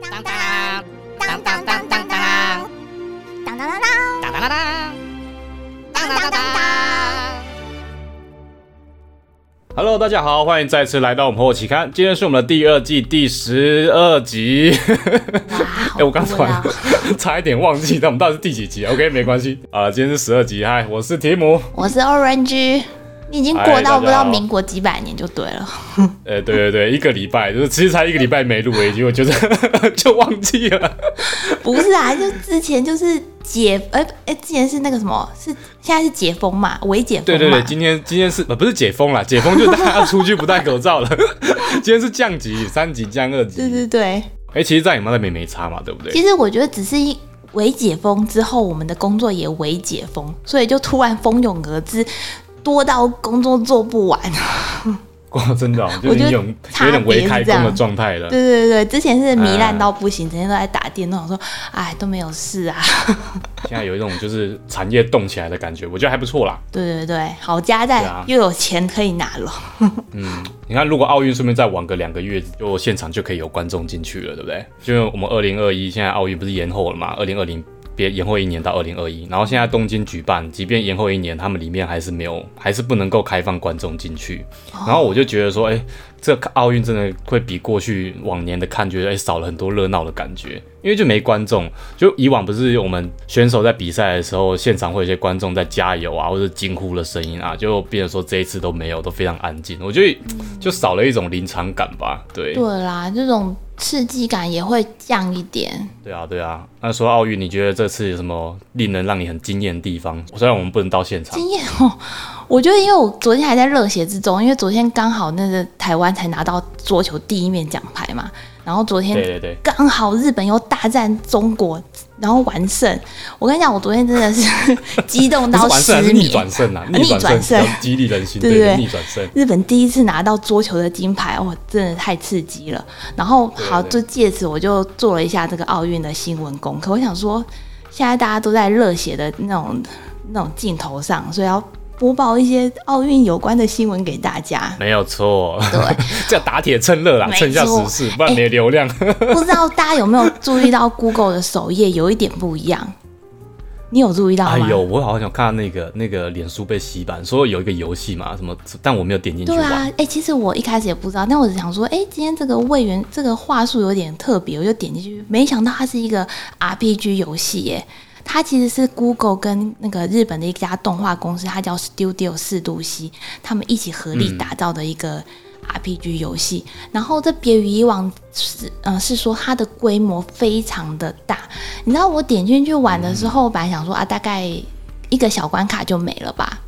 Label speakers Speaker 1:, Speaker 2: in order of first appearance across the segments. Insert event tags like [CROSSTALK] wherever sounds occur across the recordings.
Speaker 1: 当当当当当当当当当当当当当当当当当当。
Speaker 2: Hello，大家好，欢迎再次来到我们破期刊。今天是我们的第二季第十二集。[LAUGHS] 哎、我刚突然 [LAUGHS] 差一点忘记，但我们到底是第几集？OK，没关系啊、今天是十二集。嗨，我是提姆。
Speaker 3: 我是 Orange，你已经过到不知道民国几百年就对了。
Speaker 2: 呃、[LAUGHS] 对对对，一个礼拜，就是其实才一个礼拜没录而已，结果就是 [LAUGHS] 就忘记了。
Speaker 3: 不是啊，就之前就是解，哎、哎、之前是那个什么，是现在是解封嘛，微解封嘛。
Speaker 2: 对对对，今天今天是呃不是解封了，解封就是大家要出去不戴口罩了。[LAUGHS] 今天是降级，三级降二级。
Speaker 3: 对对对，
Speaker 2: 哎、其实，在你们那边没差嘛，对不对？
Speaker 3: 其实我觉得只是一微解封之后，我们的工作也微解封，所以就突然蜂拥而至，多到工作做不完。
Speaker 2: 哇，真的、哦，就
Speaker 3: 我觉得
Speaker 2: 是有有点微开工的状态了。
Speaker 3: 对对对，之前是糜烂
Speaker 2: 嗯
Speaker 3: 到不行，整天都在打电动，说哎都没有事啊。[LAUGHS]
Speaker 2: 现在有一种就是产业动起来的感觉，我觉得还不错啦。
Speaker 3: 对对对，好家在、又有钱可以拿了。[LAUGHS]
Speaker 2: 嗯你看，如果奥运顺便再晚个两个月，就现场就可以有观众进去了，对不对？就我们二零二一现在奥运不是延后了嘛？二零二零别延后一年到二零二一，然后现在东京举办，即便延后一年，他们里面还是没有，还是不能够开放观众进去。然后我就觉得说，哎、这奥运真的会比过去往年的看，觉得哎、少了很多热闹的感觉，因为就没观众。就以往不是我们选手在比赛的时候，现场会有些观众在加油啊，或者惊呼的声音啊，就变成说这一次都没有，都非常安静。我觉得就少了一种临场感吧。对，
Speaker 3: 对啦，这种刺激感也会降一点。
Speaker 2: 对啊，对啊。那说奥运，你觉得这次有什么令人让你很惊艳的地方？虽然我们不能到现场，
Speaker 3: 惊艳哦，[LAUGHS] 我觉得因为我昨天还在热血之中，因为昨天刚好那个台湾才拿到桌球第一面奖牌嘛，然后昨
Speaker 2: 对
Speaker 3: 天
Speaker 2: 对对，
Speaker 3: 刚好日本又大战中国，然后完胜。我跟你讲，我昨天真的是 [LAUGHS] 激动到
Speaker 2: 完胜是逆
Speaker 3: 失眠。
Speaker 2: 转胜啊？
Speaker 3: 逆
Speaker 2: 转
Speaker 3: 转胜
Speaker 2: 激励人心，对
Speaker 3: 对对
Speaker 2: 逆转胜。
Speaker 3: 日本第一次拿到桌球的金牌，哇，真的太刺激了。然后好，就借此我就做了一下这个奥运的新闻功课。我想说，现在大家都在热血的那种那种镜头上，所以要播报一些奥运有关的新闻给大家。
Speaker 2: 没有错，
Speaker 3: 对，[LAUGHS]
Speaker 2: 叫打铁趁热啦，趁一下
Speaker 3: 错
Speaker 2: 时事，不然没流量。
Speaker 3: 不知道大家有没有注意到 Google 的首页有一点不一样？你有注意到吗？
Speaker 2: 哎呦，我好像有看到那个那个脸书被洗版，说有一个游戏嘛，什么，但我没有点进去玩。
Speaker 3: 对啊，哎、其实我一开始也不知道，但我只想说，哎、今天这个魏源这个话术有点特别，我就点进去，没想到它是一个 RPG 游戏耶。它其实是 Google 跟那个日本的一家动画公司，它叫 Studio 四度 C，他们一起合力打造的一个 RPG 游戏。然后这别于以往是，嗯，是说它的规模非常的大。你知道我点进去玩的时候，本来想说啊，大概一个小关卡就没了吧。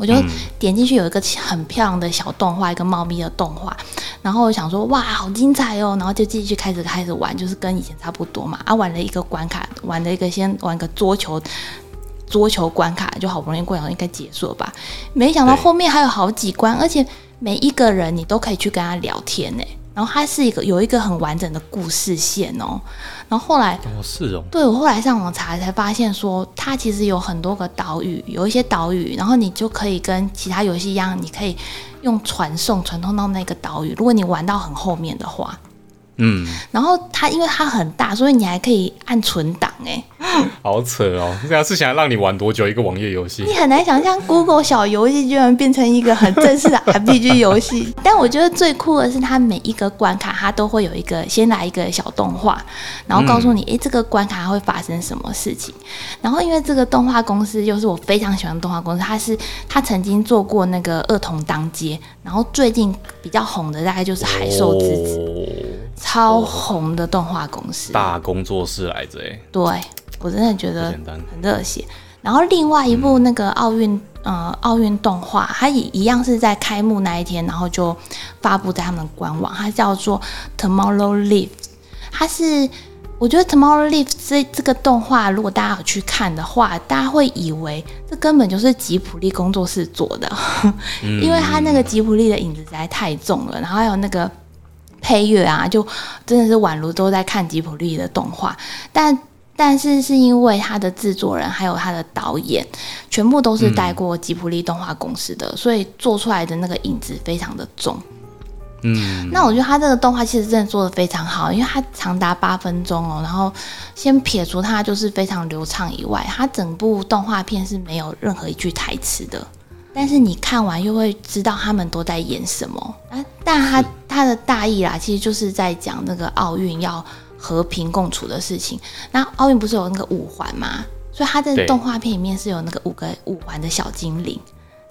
Speaker 3: 我就点进去有一个很漂亮的小动画，一个猫咪的动画，然后我想说哇，好精彩哦，然后就继续开始开始玩，就是跟以前差不多嘛。啊，玩了一个关卡，玩了一个先玩个桌球桌球关卡，就好不容易过两应该结束了吧？没想到后面还有好几关，而且每一个人你都可以去跟他聊天呢。然后它是一个有一个很完整的故事线哦，然后后来
Speaker 2: 哦，是哦，
Speaker 3: 对我后来上网查才发现说，它其实有很多个岛屿，有一些岛屿，然后你就可以跟其他游戏一样，你可以用传送传送到那个岛屿。如果你玩到很后面的话，
Speaker 2: 嗯，
Speaker 3: 然后它因为它很大，所以你还可以按存档哎，[LAUGHS]
Speaker 2: 好扯哦，这样是想要让你玩多久一个网页游戏
Speaker 3: 你？很难想象 Google 小游戏居然变成一个很正式的 [LAUGHS] RPG 游戏。但我觉得最酷的是，它每一个关卡它都会有一个先来一个小动画，然后告诉你，哎，这个关卡会发生什么事情。然后因为这个动画公司又是我非常喜欢的动画公司，它是它曾经做过那个《恶童当街》，然后最近比较红的大概就是《海兽之子》，
Speaker 2: 哦
Speaker 3: 超红的动画公司。
Speaker 2: 大工作室来着，哎，
Speaker 3: 对我真的觉得。很热血。然后另外一部那个奥运、呃奥运动画，它也一样是在开幕那一天，然后就发布在他们的官网，它叫做 Tomorrow Live。它是我觉得 Tomorrow Live 这这个动画，如果大家有去看的话，大家会以为这根本就是吉普力工作室做的，[LAUGHS] 因为它那个吉普力的影子实在太重了，然后还有那个。配乐啊，就真的是宛如都在看吉普力的动画，但但是是因为他的制作人还有他的导演，全部都是带过吉普力动画公司的，所以做出来的那个影子非常的重。
Speaker 2: 嗯，
Speaker 3: 那我觉得他这个动画其实真的做的非常好，因为它长达八分钟哦。然后先撇除它就是非常流畅以外，它整部动画片是没有任何一句台词的。但是你看完又会知道他们都在演什么啊？但他他的大意啦，其实就是在讲那个奥运要和平共处的事情。那奥运不是有那个五环吗？所以他在动画片里面是有那个五个五环的小精灵，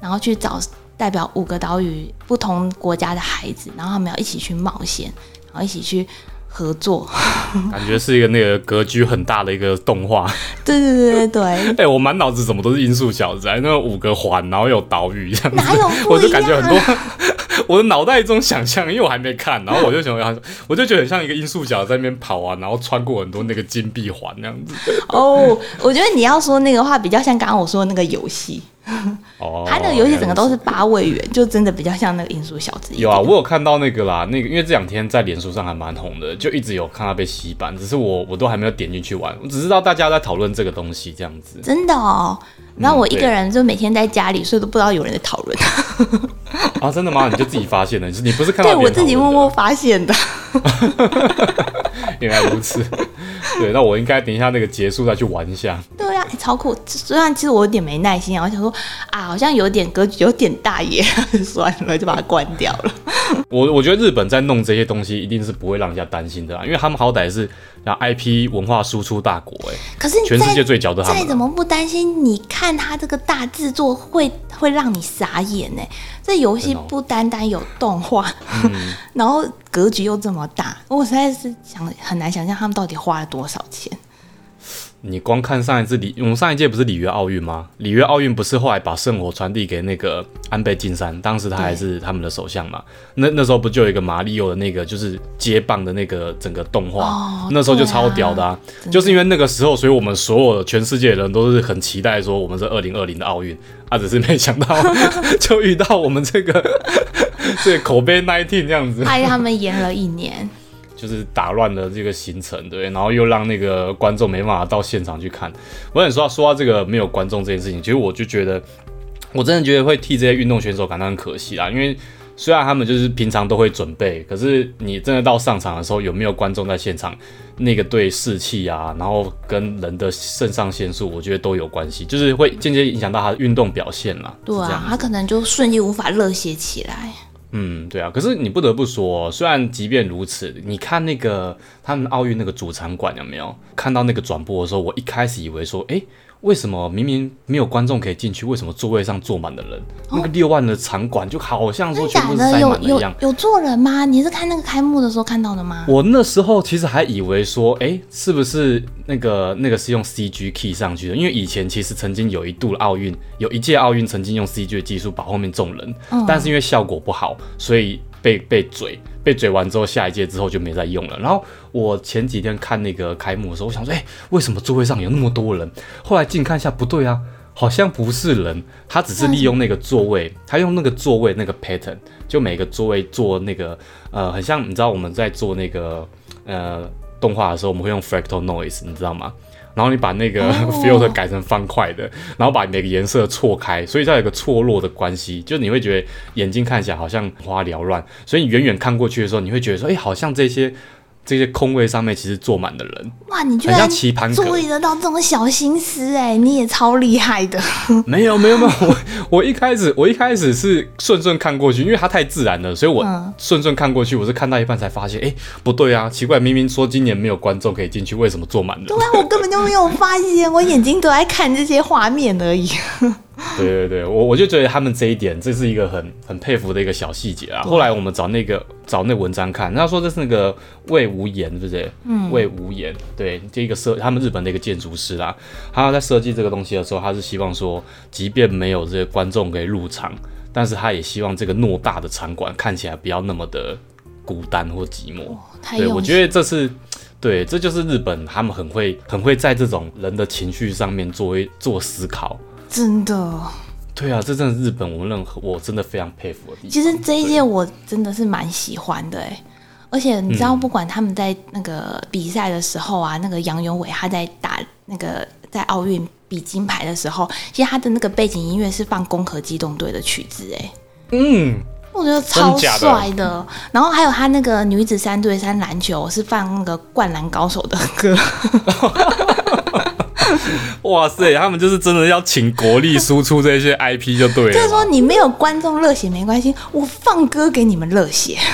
Speaker 3: 然后去找代表五个岛屿不同国家的孩子，然后他们要一起去冒险，然后一起去合作。[LAUGHS]
Speaker 2: 感觉是一个那个格局很大的一个动画。
Speaker 3: 对对对对对，[LAUGHS]
Speaker 2: 哎、我满脑子怎么都是音速小子，那五个环，然后有岛屿这样子，
Speaker 3: 哪有不 [LAUGHS]
Speaker 2: 我就感觉很多
Speaker 3: 样？
Speaker 2: 我的脑袋中想象，因为我还没看，然后我就想，我就觉得很像一个音速小子在那边跑啊，然后穿过很多那个金币环那样子。[LAUGHS]
Speaker 3: 哦，我觉得你要说那个话，比较像刚刚我说的那个游戏，
Speaker 2: 哦，
Speaker 3: 它那个游戏整个都是八位元，就真的比较像那个音速小子。
Speaker 2: 有啊，我有看到那个啦，那个因为这两天在脸书上还蛮红的，就一直有看到被洗版，只是我我都还没有点进去玩，我只知道大家在讨论这个东西这样子。
Speaker 3: 真的哦。然后我一个人就每天在家里，所以都不知道有人在讨论。[LAUGHS]
Speaker 2: 啊，真的吗？你就自己发现了？你不是看到
Speaker 3: 对我自己默默发现的。[LAUGHS]
Speaker 2: 原来如此。对，那我应该等一下那个结束再去玩一下。
Speaker 3: 对啊，欸超酷。虽然其实我有点没耐心啊，我想说啊，好像有点格局有点大耶，[LAUGHS] 算了，就把它关掉了。[LAUGHS]
Speaker 2: 我我觉得日本在弄这些东西一定是不会让人家担心的啦，因为他们好歹是让 IP 文化输出大国、欸，
Speaker 3: 可是
Speaker 2: 全世界最屌的他们啊。
Speaker 3: 再怎么不担心，你看他这个大制作会会让你傻眼呢。这游戏不单单有动画，
Speaker 2: 嗯 [LAUGHS]
Speaker 3: 然后格局又这么大，我实在是想很难想象他们到底花了多少钱。
Speaker 2: 你光看上一次里，我们上一届不是里约奥运吗？里约奥运不是后来把圣火传递给那个安倍晋三，当时他还是他们的首相嘛。那那时候不就有一个马里奥的那个就是接棒的那个整个动画，
Speaker 3: 哦
Speaker 2: 那时候就超屌的啊！就是因为那个时候，所以我们所有的全世界的人都是很期待说我们是二零二零的奥运啊，只是没想到 [LAUGHS] 就遇到我们这个这个口碑 nineteen 这样子。
Speaker 3: 害他们延了一年。
Speaker 2: 就是打乱了这个行程，对，然后又让那个观众没办法到现场去看。我想说说到这个没有观众这件事情，其实我就觉得，我真的觉得会替这些运动选手感到很可惜啦，因为虽然他们就是平常都会准备，可是你真的到上场的时候，有没有观众在现场，那个对士气啊，然后跟人的肾上腺素，我觉得都有关系，就是会间接影响到他的运动表现啦。
Speaker 3: 对啊，他可能就瞬间无法热血起来。
Speaker 2: 嗯，对啊，可是你不得不说，虽然即便如此，你看那个他们奥运那个主场馆有没有？看到那个转播的时候，我一开始以为说，诶，为什么明明没有观众可以进去，为什么座位上坐满了人？那个六万的场馆就好像说
Speaker 3: 真
Speaker 2: 全部是塞满了一样。
Speaker 3: 有坐人吗？你是看那个开幕的时候看到的吗？
Speaker 2: 我那时候其实还以为说，诶，是不是那个那个是用 CG key 上去的？因为以前其实曾经有一度奥运，有一届奥运曾经用 CG 的技术把后面众人，
Speaker 3: 嗯
Speaker 2: 但是因为效果不好，所以被被嘴，被嘴完之后，下一届之后就没再用了。然后我前几天看那个开幕的时候，我想说，诶，为什么座位上有那么多人？后来近看一下，不对啊。好像不是人，他只是利用那个座位，他用那个座位那个 pattern，就每个座位做那个呃，很像你知道我们在做那个呃动画的时候，我们会用 fractal noise，你知道吗？然后你把那个
Speaker 3: 哦。[LAUGHS]
Speaker 2: filter 改成方块的，然后把每个颜色错开，所以它有一个错落的关系，就你会觉得眼睛看起来好像花缭乱，所以你远远看过去的时候，你会觉得说，哎，好像这些这些空位上面其实坐满的人，
Speaker 3: 哇，你居然
Speaker 2: 棋盘格
Speaker 3: 注意得到这种小心思哎、你也超厉害的。[LAUGHS] [LAUGHS]
Speaker 2: 没有没有没有，我 [LAUGHS] 我一开始我一开始是顺顺看过去，因为它太自然了，所以我
Speaker 3: 嗯
Speaker 2: 顺顺看过去，我是看到一半才发现，哎，不对啊，奇怪，明明说今年没有观众可以进去，为什么坐满了？
Speaker 3: 对啊，我根本就没有发现，我眼睛都在看这些画面而已。[LAUGHS]
Speaker 2: 对对对，我我就觉得他们这一点，这是一个很很佩服的一个小细节啊。后来我们找那个找那文章看，他说这是那个魏无言，对不对？嗯，魏无言，对，这一个设他们日本的一个建筑师啦，他在设计这个东西的时候，他是希望说，即便没有这些观众可以入场，但是他也希望这个偌大的场馆看起来不要那么的孤单或寂寞。对，我觉得这是。对，这就是日本，他们很会很会在这种人的情绪上面做一做思考，
Speaker 3: 真的。
Speaker 2: 对啊，这真的是日本，我任何我真的非常佩服的地方。
Speaker 3: 其实这一届我真的是蛮喜欢的哎，而且你知道，
Speaker 2: 嗯
Speaker 3: 不管他们在那个比赛的时候啊，那个杨永伟他在打那个在奥运比金牌的时候，其实他的那个背景音乐是放《攻壳机动队》的曲子哎。
Speaker 2: 嗯，
Speaker 3: 我我觉得超
Speaker 2: 真假的
Speaker 3: 帅的。然后还有他那个女子三对三篮球是放那个《灌篮高手》的歌，[LAUGHS] [LAUGHS]
Speaker 2: 哇塞，他们就是真的要请国力输出这些 IP 就对了。
Speaker 3: 就是说你没有观众热血没关系，我放歌给你们热血。[LAUGHS]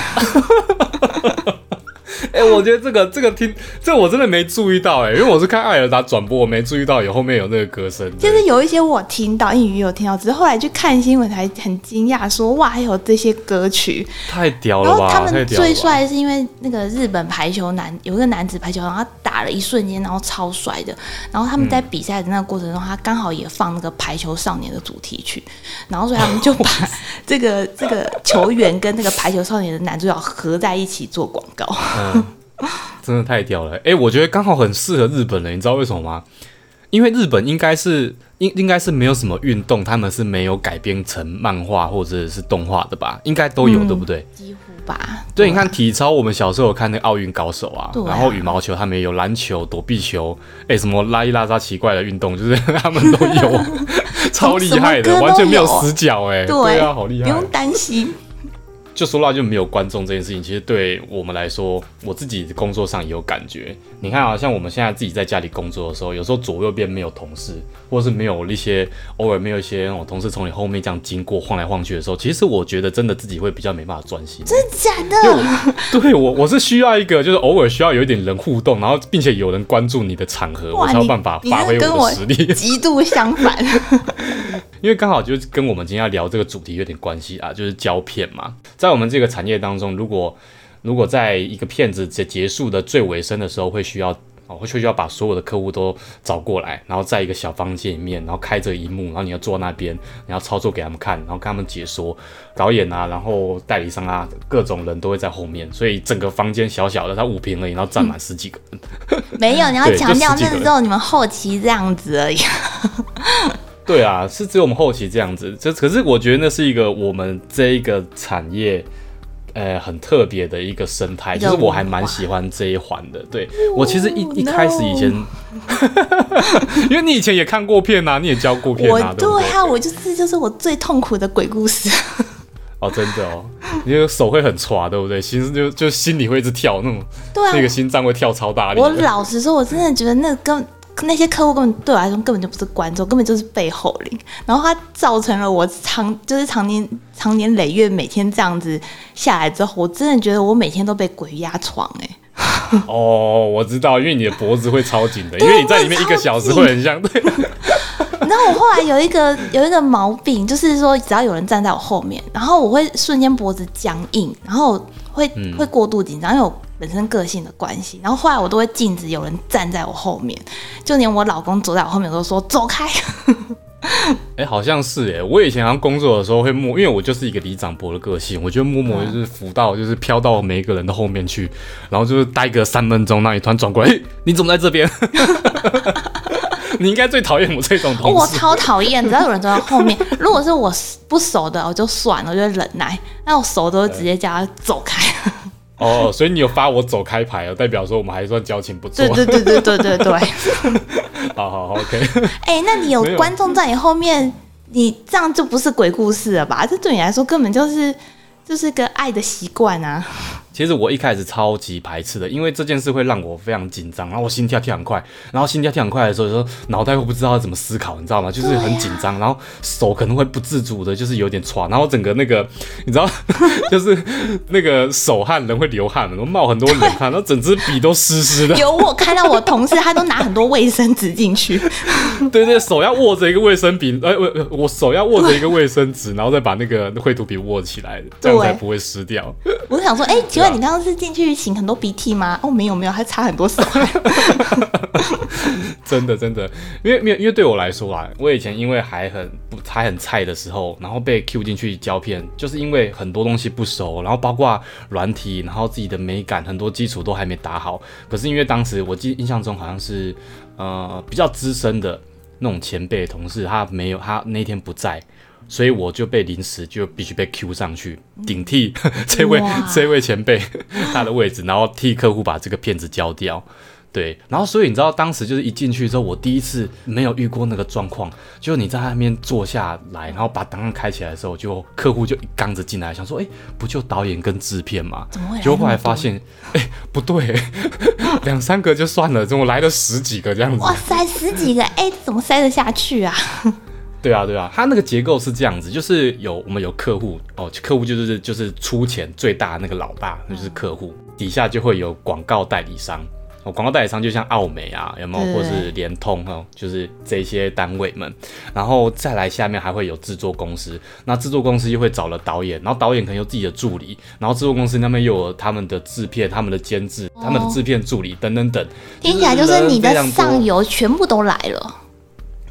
Speaker 2: 哎、我觉得这个这个听这个我真的没注意到哎、因为我是看艾尔达转播，我没注意到有后面有那个歌声。
Speaker 3: 就是有一些我听到，英语有听到，只是后来去看新闻才很惊讶，说哇，还有这些歌曲。
Speaker 2: 太屌了吧！
Speaker 3: 然后他们最帅是因为那个日本排球男有一个男子排球，然后他打了一瞬间，然后超帅的。然后他们在比赛的那个过程中，他刚好也放那个排球少年的主题曲，然后所以他们就 [LAUGHS] 把这个这个球员跟那个排球少年的男主角合在一起做广告。
Speaker 2: 嗯，真的太屌了！哎、我觉得刚好很适合日本人，你知道为什么吗？因为日本应该是应应该是没有什么运动，他们是没有改编成漫画或者是动画的吧？应该都有，
Speaker 3: 嗯
Speaker 2: 对不对？
Speaker 3: 几乎吧。
Speaker 2: 对，
Speaker 3: 啊
Speaker 2: 你看体操，我们小时候有看那个奥运高手啊，
Speaker 3: 啊
Speaker 2: 然后羽毛球他们也有篮球、躲避球，哎、什么拉一拉扎奇怪的运动，就是 [LAUGHS] 他们都有，[LAUGHS] 超厉害的，完全没有
Speaker 3: 有
Speaker 2: 死角、哎，
Speaker 3: 对
Speaker 2: 啊，好厉害
Speaker 3: 不用。担心。
Speaker 2: 就说到就没有观众这件事情，其实对我们来说，我自己工作上也有感觉。你看啊，像我们现在自己在家里工作的时候，有时候左右边没有同事，或是没有一些偶尔没有一些那种同事从你后面这样经过晃来晃去的时候，其实我觉得真的自己会比较没办法专心。
Speaker 3: 真的假的？
Speaker 2: 我对我我是需要一个，就是偶尔需要有一点人互动，然后并且有人关注你的场合，我才有办法
Speaker 3: 你
Speaker 2: 发挥
Speaker 3: 我
Speaker 2: 我的实力。
Speaker 3: 极度相反。[LAUGHS]
Speaker 2: 因为刚好就是跟我们今天要聊这个主题有点关系啊，就是胶片嘛。在我们这个产业当中，如果如果在一个片子结结束的最尾声的时候，会需要哦，会需要把所有的客户都找过来，然后在一个小房间里面，然后开着荧幕，然后你要坐那边，你要操作给他们看，然后跟他们解说，导演啊，然后代理商啊，各种人都会在后面，所以整个房间小小的，它五平而已，然后站满十几个人。
Speaker 3: 没有，你要强调那时候你们后期这样子而已。
Speaker 2: 对啊，是只有我们后期这样子。这可是我觉得那是一个我们这一个产业，呃，很特别的一个生态。
Speaker 3: 一个
Speaker 2: 其实我还蛮喜欢这一环的。对我其实一
Speaker 3: Oh,
Speaker 2: 一开始以前，[LAUGHS] 因为你以前也看过片啊，你也教过片
Speaker 3: 我
Speaker 2: 啊，对对？
Speaker 3: 啊，我就是就是我最痛苦的鬼故事。[LAUGHS]
Speaker 2: 哦，真的哦，你的手会很抓，对不对？心就就心里会一直跳，那种
Speaker 3: 对啊，
Speaker 2: 那个心脏会跳超大力
Speaker 3: 我。老实说，我真的觉得那根那些客户根本对我来说根本就不是观众，根本就是背后灵。然后它造成了我长就是常年长年累月每天这样子下来之后，我真的觉得我每天都被鬼压床哎、
Speaker 2: 哦，我知道，因为你的脖子会超紧的，[LAUGHS] 因为你在里面一个小时会很像对。[LAUGHS]
Speaker 3: 然后我后来有一个有一个毛病，就是说只要有人站在我后面，然后我会瞬间脖子僵硬，然后会、
Speaker 2: 嗯
Speaker 3: 会过度紧张，因为我本身个性的关系。然后后来我都会禁止有人站在我后面，就连我老公走在我后面，我都说走开。[LAUGHS]
Speaker 2: 哎、好像是哎，我以前好像工作的时候会默，因为我就是一个李长博的个性，我觉得摸摸就是浮到，就是飘到每一个人的后面去，然后就是待个三分钟，那你突然转过来，嘿，你怎么在这边？[LAUGHS] 你应该最讨厌我这种同事。
Speaker 3: 我超讨厌，只要有人坐在后面，如果是我不熟的，我就算了，我就忍耐；那我熟的，我直接叫他走开。
Speaker 2: 哦，所以你有发我走开牌哦，代表说我们还算交情不错
Speaker 3: 对。对对对对对对。[LAUGHS]
Speaker 2: 好好好，OK。
Speaker 3: 哎、那你有观众在你后面，你这样就不是鬼故事了吧？这对你来说根本就是就是个爱的习惯啊！
Speaker 2: 其实我一开始超级排斥的，因为这件事会让我非常紧张，然后我心跳跳很快，然后心跳跳很快的时候，脑袋会不知道怎么思考，你知道吗？就是很紧张，然后手可能会不自主的，就是有点喘，然后整个那个你知道，就是那个手汗，人会流汗，然后冒很多冷汗，然后整支笔都湿湿的。
Speaker 3: 有我看到我同事，他都拿很多卫生纸进去，[LAUGHS]
Speaker 2: 对对，手要握着一个卫生笔，呃，我我手要握着一个卫生纸，然后再把那个绘图笔握起来，这样才不会湿掉。[LAUGHS]
Speaker 3: 我就想说，哎、请问那你刚刚是进去擤很多鼻涕吗？哦，没有没有，还擦很多手。[LAUGHS]
Speaker 2: 真的真的，因为因为因为对我来说啊，我以前因为还很不还很菜的时候，然后被 Q 进去胶片，就是因为很多东西不熟，然后包括软体，然后自己的美感很多基础都还没打好。可是因为当时我记印象中好像是呃比较资深的那种前辈同事，他没有他那天不在。所以我就被临时就必须被 Q 上去顶替 [LAUGHS] 这位这位前辈他的位置，然后替客户把这个片子交掉。对，然后所以你知道当时就是一进去之后，我第一次没有遇过那个状况，就是你在那边坐下来，然后把档案开起来的时候，就客户就一缸子进来，想说，哎，不就导演跟制片吗？
Speaker 3: 怎么会来
Speaker 2: 结果后来发现，哎，不对，[LAUGHS] 两三个就算了，怎么来了十几个这样子？
Speaker 3: 哇塞，十几个，哎、怎么塞得下去啊？
Speaker 2: 对啊，对啊，它那个结构是这样子，就是有我们有客户哦，客户就是就是出钱最大的那个老大，那就是客户，底下就会有广告代理商。哦，广告代理商就像奥美啊，有没有，
Speaker 3: 对。
Speaker 2: 或是联通哦，就是这些单位们，然后再来下面还会有制作公司，那制作公司又会找了导演，然后导演可能有自己的助理，然后制作公司那边又有他们的制片、他们的监制、他们的制片助理等等等，
Speaker 3: 听起来就是你的上游全部都来了。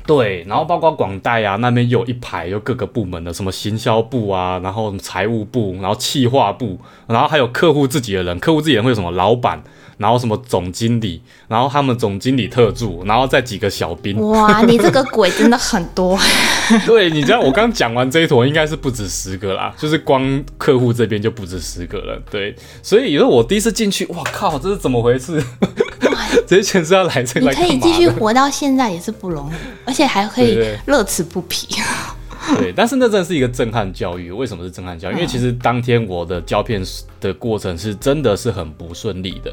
Speaker 2: 对，然后包括广代啊，那边有一排有各个部门的，什么行销部啊，然后财务部，然后企划部，然后还有客户自己的人，客户自己人会有什么老板，然后什么总经理，然后他们总经理特助，然后再几个小兵。
Speaker 3: 哇，你这个鬼真的很多。[LAUGHS]
Speaker 2: 对，你知道我刚讲完这一坨，应该是不止十个啦，就是光客户这边就不止十个了。对，所以有时候我第一次进去，哇靠，这是怎么回事？这些钱是要来这
Speaker 3: 你
Speaker 2: 来干嘛
Speaker 3: 可以继续？活到现在也是不容易，而且还可以乐此不疲。
Speaker 2: 对，[LAUGHS] 但是那真的是一个震撼教育。为什么是震撼教育？因为其实当天我的胶片的过程是真的是很不顺利的。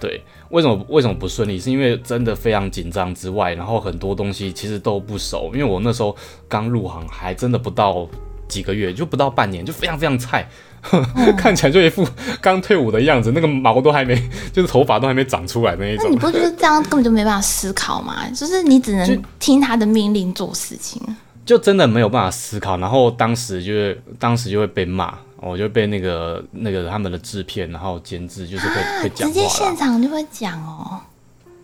Speaker 2: 对，为什么为什么不顺利？是因为真的非常紧张之外，然后很多东西其实都不熟。因为我那时候刚入行，还真的不到几个月，就不到半年，就非常非常菜。[LAUGHS] 看起来就一副 [LAUGHS] 刚退伍的样子，那个毛都还没，就是头发都还没长出来那一种
Speaker 3: 那你。不觉得这样根本就没办法思考吗？就是你只能听他的命令做事情。
Speaker 2: 就真的没有办法思考，然后当时就是当时就会被骂，我就被那个那个他们的制片，然后监制就是会 [GASPS] 会讲
Speaker 3: 直接现。场就会讲哦。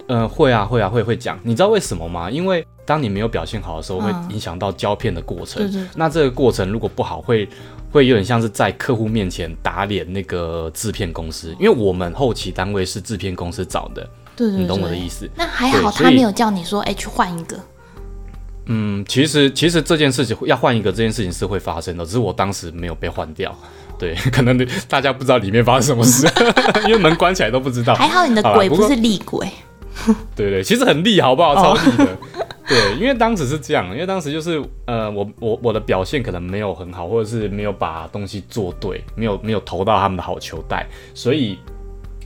Speaker 2: 嗯、会啊会啊会会讲，你知道为什么吗？因为当你没有表现好的时候，会
Speaker 3: 嗯
Speaker 2: 影响到胶片的过程。
Speaker 3: 对对
Speaker 2: 那这个过程如果不好，会会有点像是在客户面前打脸那个制片公司，因为我们后期单位是制片公司找的，
Speaker 3: 对对对，
Speaker 2: 你懂我的意思？
Speaker 3: 那还好，他没有叫你说，哎、去换一个。
Speaker 2: 嗯，其实其实这件事情要换一个，这件事情是会发生的，只是我当时没有被换掉。对，可能大家不知道里面发生什么事，[LAUGHS] 因为门关起来都不知道。
Speaker 3: 还好你的鬼不是厉鬼。
Speaker 2: 对对，其实很厉，好不好？
Speaker 3: 哦
Speaker 2: 超厉的。对，因为当时是这样，因为当时就是呃，我我我的表现可能没有很好，或者是没有把东西做对，没有没有投到他们的好球袋，所以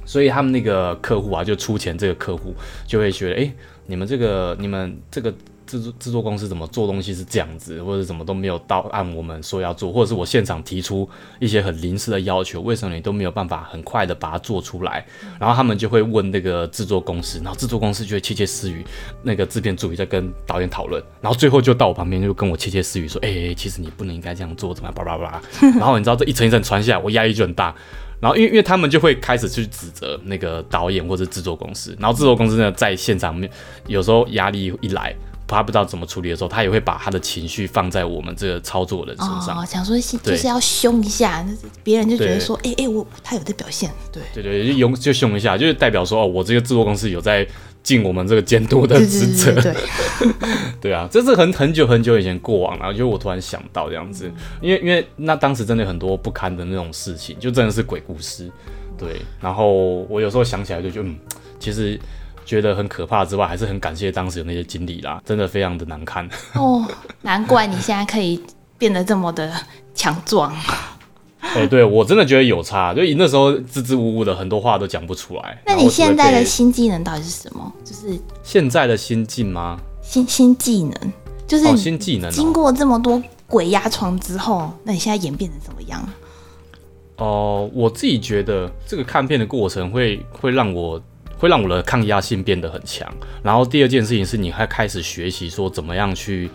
Speaker 2: 所以他们那个客户啊，就出钱这个客户就会觉得，哎，你们这个你们这个制作制作公司怎么做东西是这样子，或者怎么都没有到按我们说要做，或者是我现场提出一些很临时的要求，为什么你都没有办法很快的把它做出来？然后他们就会问那个制作公司，然后制作公司就会窃窃私语，那个制片助理在跟导演讨论，然后最后就到我旁边就跟我窃窃私语说，哎、其实你不能应该这样做，怎么样，巴拉巴拉。[LAUGHS] 然后你知道这一层一层传下来，我压力就很大。然后因为因为他们就会开始去指责那个导演或者制作公司，然后制作公司呢在现场面有时候压力一来，他不知道怎么处理的时候，他也会把他的情绪放在我们这个操作人身上。
Speaker 3: 哦，想说是就是要凶一下，别人就觉得说，哎、哎、我他有在表现，对，
Speaker 2: 对对，就用就凶一下，就是代表说哦，我这个制作公司有在尽我们这个监督的职责。[LAUGHS]
Speaker 3: 对
Speaker 2: 啊，这是很很久很久以前过往了，就我突然想到这样子，因为因为那当时真的有很多不堪的那种事情，就真的是鬼故事。对，然后我有时候想起来就觉得，嗯，其实觉得很可怕之外，还是很感谢当时有那些经历啦，真的非常的难堪。
Speaker 3: 哦，难怪你现在可以变得这么的强壮。
Speaker 2: 哎、对我真的觉得有差，就那时候支支吾吾的，很多话都讲不出来。
Speaker 3: 那你现在的新技能到底是什么？就是
Speaker 2: 现在的新技吗？
Speaker 3: 新新技能，就是
Speaker 2: 哦，新技能、哦。
Speaker 3: 经过这么多鬼压床之后，那你现在演变成怎么样？
Speaker 2: 哦、我自己觉得这个看片的过程会会让我会让我的抗压性变得很强。然后第二件事情是，你还开始学习说怎么样去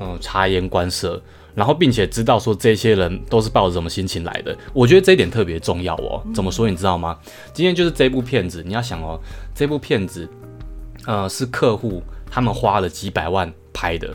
Speaker 2: 嗯察言观色，然后并且知道说这些人都是抱着什么心情来的。我觉得这一点特别重要哦。怎么说你知道吗？今天就是这部片子，你要想哦，这部片子呃是客户他们花了几百万拍的。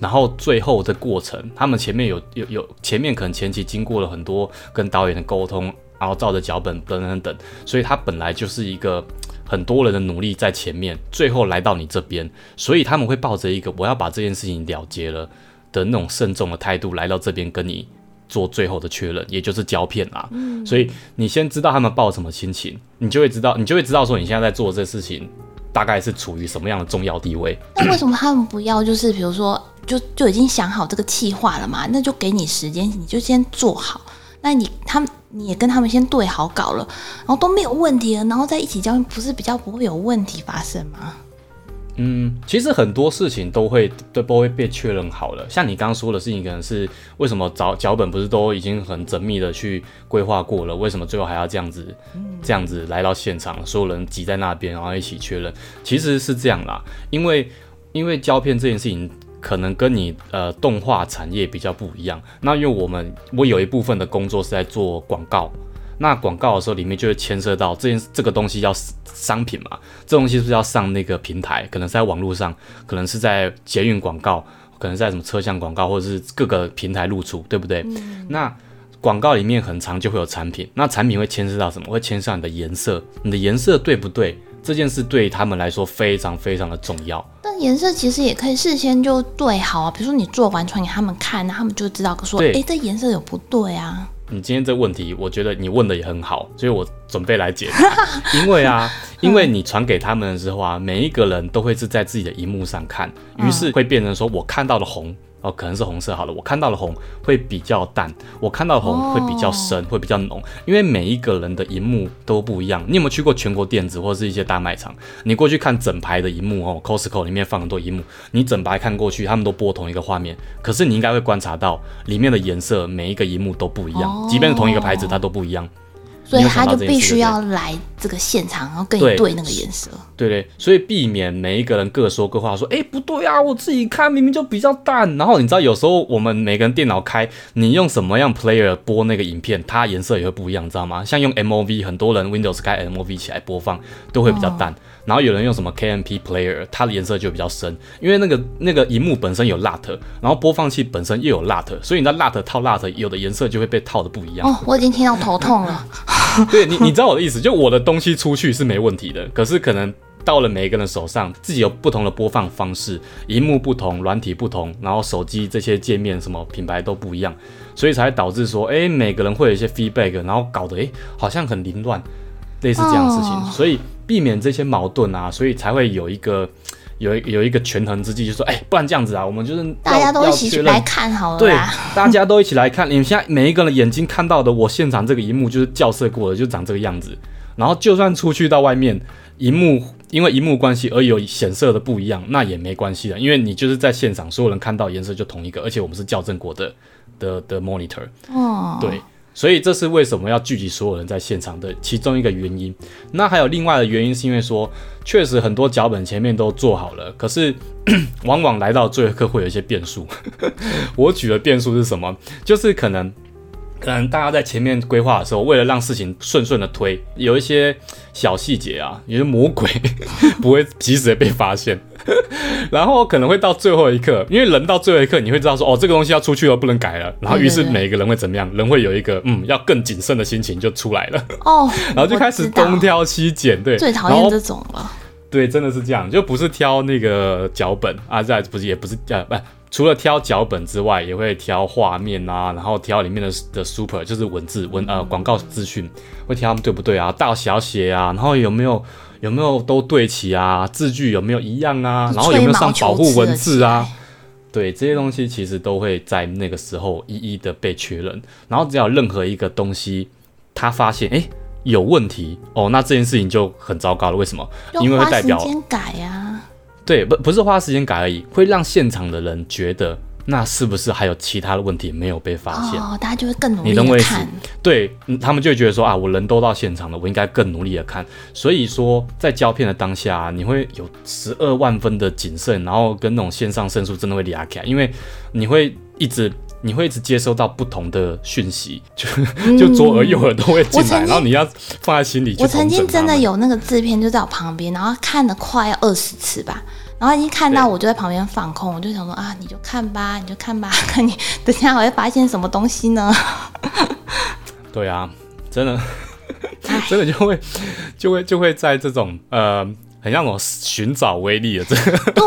Speaker 2: 然后最后的过程，他们前面有有有前面可能前期经过了很多跟导演的沟通，然后照着脚本等等等，所以他本来就是一个很多人的努力在前面，最后来到你这边，所以他们会抱着一个我要把这件事情了结了的那种慎重的态度来到这边跟你做最后的确认，也就是胶片啦。所以你先知道他们抱什么心情，你就会知道，你就会知道说你现在在做这事情大概是处于什么样的重要地位。
Speaker 3: 那为什么他们不要？就是比如说，就就已经想好这个计划了嘛？那就给你时间，你就先做好。那你他们你也跟他们先对好稿了，然后都没有问题了，然后在一起交不是比较不会有问题发生吗？
Speaker 2: 嗯，其实很多事情都会都不会被确认好了。像你刚刚说的事情，可能是为什么找脚本不是都已经很缜密的去规划过了，为什么最后还要这样子这样子来到现场，所有人挤在那边，然后一起确认？其实是这样啦，因为因为胶片这件事情可能跟你呃动画产业比较不一样。那因为我们我有一部分的工作是在做广告。那广告的时候，里面就会牵涉到这件这个东西要商品嘛，这东西是不是要上那个平台？可能是在网络上，可能是在捷运广告，可能在什么车厢广告，或者是各个平台露出，对不对？那广告里面很长就会有产品，那产品会牵涉到什么？会牵涉你的颜色，你的颜色对不对？这件事对他们来说非常非常的重要。
Speaker 3: 但颜色其实也可以事先就对好啊，比如说你做完传给他们看，那他们就知道说，哎，这颜色有不对啊。
Speaker 2: 你今天这个问题，我觉得你问的也很好，所以我准备来解答。[LAUGHS] 因为啊，因为你传给他们的时候啊，每一个人都会是在自己的荧幕上看，于是会变成说我看到了红。哦，可能是红色好了。我看到的红会比较淡，我看到的红会比较深，会比较浓。因为每一个人的荧幕都不一样。你有没有去过全国电子或者是一些大卖场？你过去看整排的荧幕哦，Costco 里面放很多荧幕，你整排看过去，他们都播同一个画面。可是你应该会观察到，里面的颜色每一个荧幕都不一样，即便是同一个牌子，它都不一样。
Speaker 3: 所以他就必须要来这个现场，然后跟你对那个颜色。
Speaker 2: 对对，所以避免每一个人各说各话，说哎不对啊，我自己看明明就比较淡。然后你知道有时候我们每个人电脑开，你用什么样 player 播那个影片，它颜色也会不一样，知道吗？像用 MOV，很多人 Windows 开 MOV 起来播放都会比较淡。然后有人用什么 KMP player，它的颜色就比较深，因为那个那个荧幕本身有 LUT，然后播放器本身又有 LUT，所以你在 LUT 套 LUT，有的颜色就会被套的不一样。
Speaker 3: 哦，我已经听到头痛了。[LAUGHS]
Speaker 2: 对你，你知道我的意思，就我的东西出去是没问题的，可是可能到了每一个人手上，自己有不同的播放方式，荧幕不同，软体不同，然后手机这些界面什么品牌都不一样，所以才导致说，哎，每个人会有一些 feedback，然后搞得哎好像很凌乱，类似这样的事情，所以。避免这些矛盾啊，所以才会有一个有有一个权衡之计，就说，哎，不然这样子啊，我们就是
Speaker 3: 大家都一起来看好了，
Speaker 2: 对，大家都一起来看。你们现在每一个人眼睛看到的，我现场这个荧幕就是校色过的，就长这个样子。然后就算出去到外面，荧幕因为荧幕关系而有显色的不一样，那也没关系的，因为你就是在现场，所有人看到颜色就同一个，而且我们是校正过的的的 monitor，哦，对。所以这是为什么要聚集所有人在现场的其中一个原因。那还有另外的原因，是因为说，确实很多脚本前面都做好了，可是 [COUGHS] 往往来到最后一刻会有一些变数。[LAUGHS] 我举的变数是什么？就是可能。可能大家在前面规划的时候，为了让事情顺顺的推，有一些小细节啊，有些魔鬼 [LAUGHS] 不会及时的被发现，[LAUGHS] 然后可能会到最后一刻，因为人到最后一刻，你会知道说，哦，这个东西要出去了，不能改了。然后于是每一个人会怎么样？人会有一个嗯，要更谨慎的心情就出来了。哦，[LAUGHS] 然后就开始东挑西拣，对，
Speaker 3: 最讨厌这种了。
Speaker 2: 对，真的是这样，就不是挑那个脚本啊，在不是也不是呃不。除了挑脚本之外，也会挑画面啊，然后挑里面的的 super，就是文字文呃广告资讯，会挑他们对不对啊，大小写啊，然后有没有有没有都对齐啊，字句有没有一样啊，然后有没有上保护文字啊，对这些东西其实都会在那个时候一一的被确认，然后只要任何一个东西他发现哎有问题哦，那这件事情就很糟糕了，为什么？因为会代表
Speaker 3: 改呀。
Speaker 2: 对，不不是花时间改而已，会让现场的人觉得，那是不是还有其他的问题没有被发现？
Speaker 3: 哦，大家就会更努力的看。
Speaker 2: 对，他们就会觉得说啊，我人都到现场了，我应该更努力的看。所以说，在胶片的当下，你会有十二万分的谨慎，然后跟那种线上申诉真的会离开，因为你会一直。你会一直接收到不同的讯息，就就左耳右耳都会进来，然后你要放在心里。
Speaker 3: 我曾经真的有那个制片就在我旁边，然后看了快二十次吧，然后已经看到我就在旁边放空，我就想说啊，你就看吧，[LAUGHS] 你就看吧，[LAUGHS] 看你等下我会发现什么东西呢？[LAUGHS]
Speaker 2: 对啊，真的，真的就会就会就会在这种呃。很像我寻找威力的这个，
Speaker 3: 对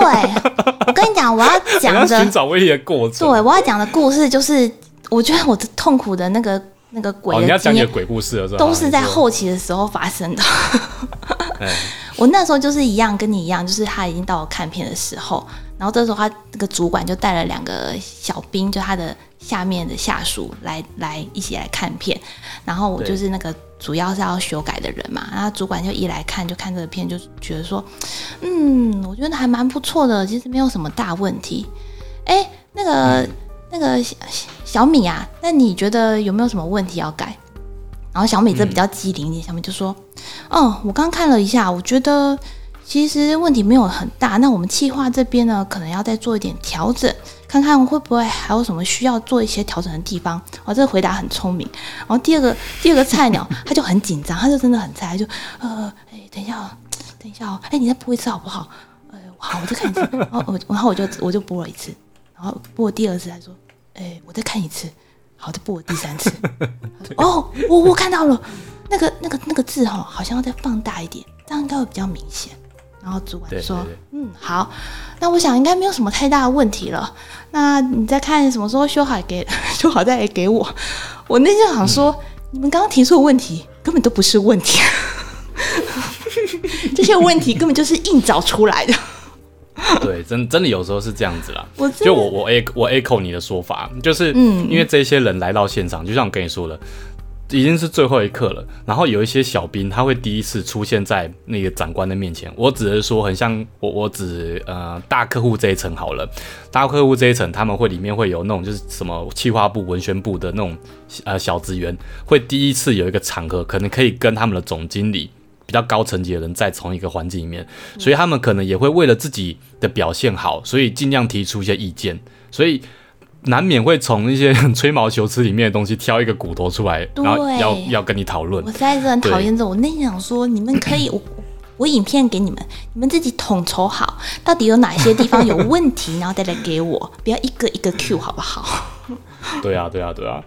Speaker 3: 我跟你讲，我要 [LAUGHS] 讲的
Speaker 2: 寻找威力的过程。
Speaker 3: 对我要讲的故事，就是我觉得我的痛苦的那个那个鬼，
Speaker 2: 你要讲你的鬼故事了，
Speaker 3: 都是在后期的时候发生的。[LAUGHS] [LAUGHS] 我那时候就是一样，跟你一样，就是他已经到我看片的时候，然后这时候他那个主管就带了两个小兵，就他的下面的下属来来一起来看片，然后我就是那个主要是要修改的人嘛，然后主管就一来看就看这个片，就觉得说，嗯，我觉得还蛮不错的，其实没有什么大问题。哎，那个、那个小小米啊，那你觉得有没有什么问题要改？然后小米这比较机灵一点，小米就说：“哦，我刚看了一下，我觉得其实问题没有很大。那我们企划这边呢，可能要再做一点调整，看看会不会还有什么需要做一些调整的地方。”哦，这个回答很聪明。然后第二个第二个菜鸟他就很紧张，他就真的很菜，他就呃，哎，等一下哦，等一下哦，哎，你再播一次好不好？呃，好，我再看一次。然后我然后我就我就播了一次，然后播第二次，他说：“哎，我再看一次。”好，再播了第三次。他说哦，我我看到了，那个那个那个字哈、好像要再放大一点，这样应该会比较明显。然后主管
Speaker 2: 对
Speaker 3: 说
Speaker 2: 对对：“
Speaker 3: 嗯，好，那我想应该没有什么太大的问题了。那你再看什么时候修好给 [LAUGHS] 修好再来给我。”我那天想说，你们刚刚提出的问题根本都不是问题，[LAUGHS] 这些问题根本就是硬找出来的。
Speaker 2: 对，真真的有时候是这样子啦。
Speaker 3: 我
Speaker 2: 就我我 a 我 echo 你的说法，就是
Speaker 3: 嗯
Speaker 2: 因为这些人来到现场，就像我跟你说的，已经是最后一刻了。然后有一些小兵他会第一次出现在那个长官的面前，我只是说很像我我指呃大客户这一层好了，大客户这一层他们会里面会有那种就是什么企划部、文宣部的那种呃小职员，会第一次有一个场合，可能可以跟他们的总经理。比较高层级的人在同一个环境里面，所以他们可能也会为了自己的表现好，所以尽量提出一些意见，所以难免会从一些很 [LAUGHS] 吹毛求疵里面的东西挑一个骨头出来，
Speaker 3: 对
Speaker 2: 然后要要跟你讨论
Speaker 3: 我。实在是很讨厌这种。我那天想说，你们可以 [COUGHS] 我。我影片给你们，你们自己统筹好，到底有哪些地方有问题，然后再来给我，不要一个一个 Q 好不好？[LAUGHS]
Speaker 2: 对啊，对啊，对啊，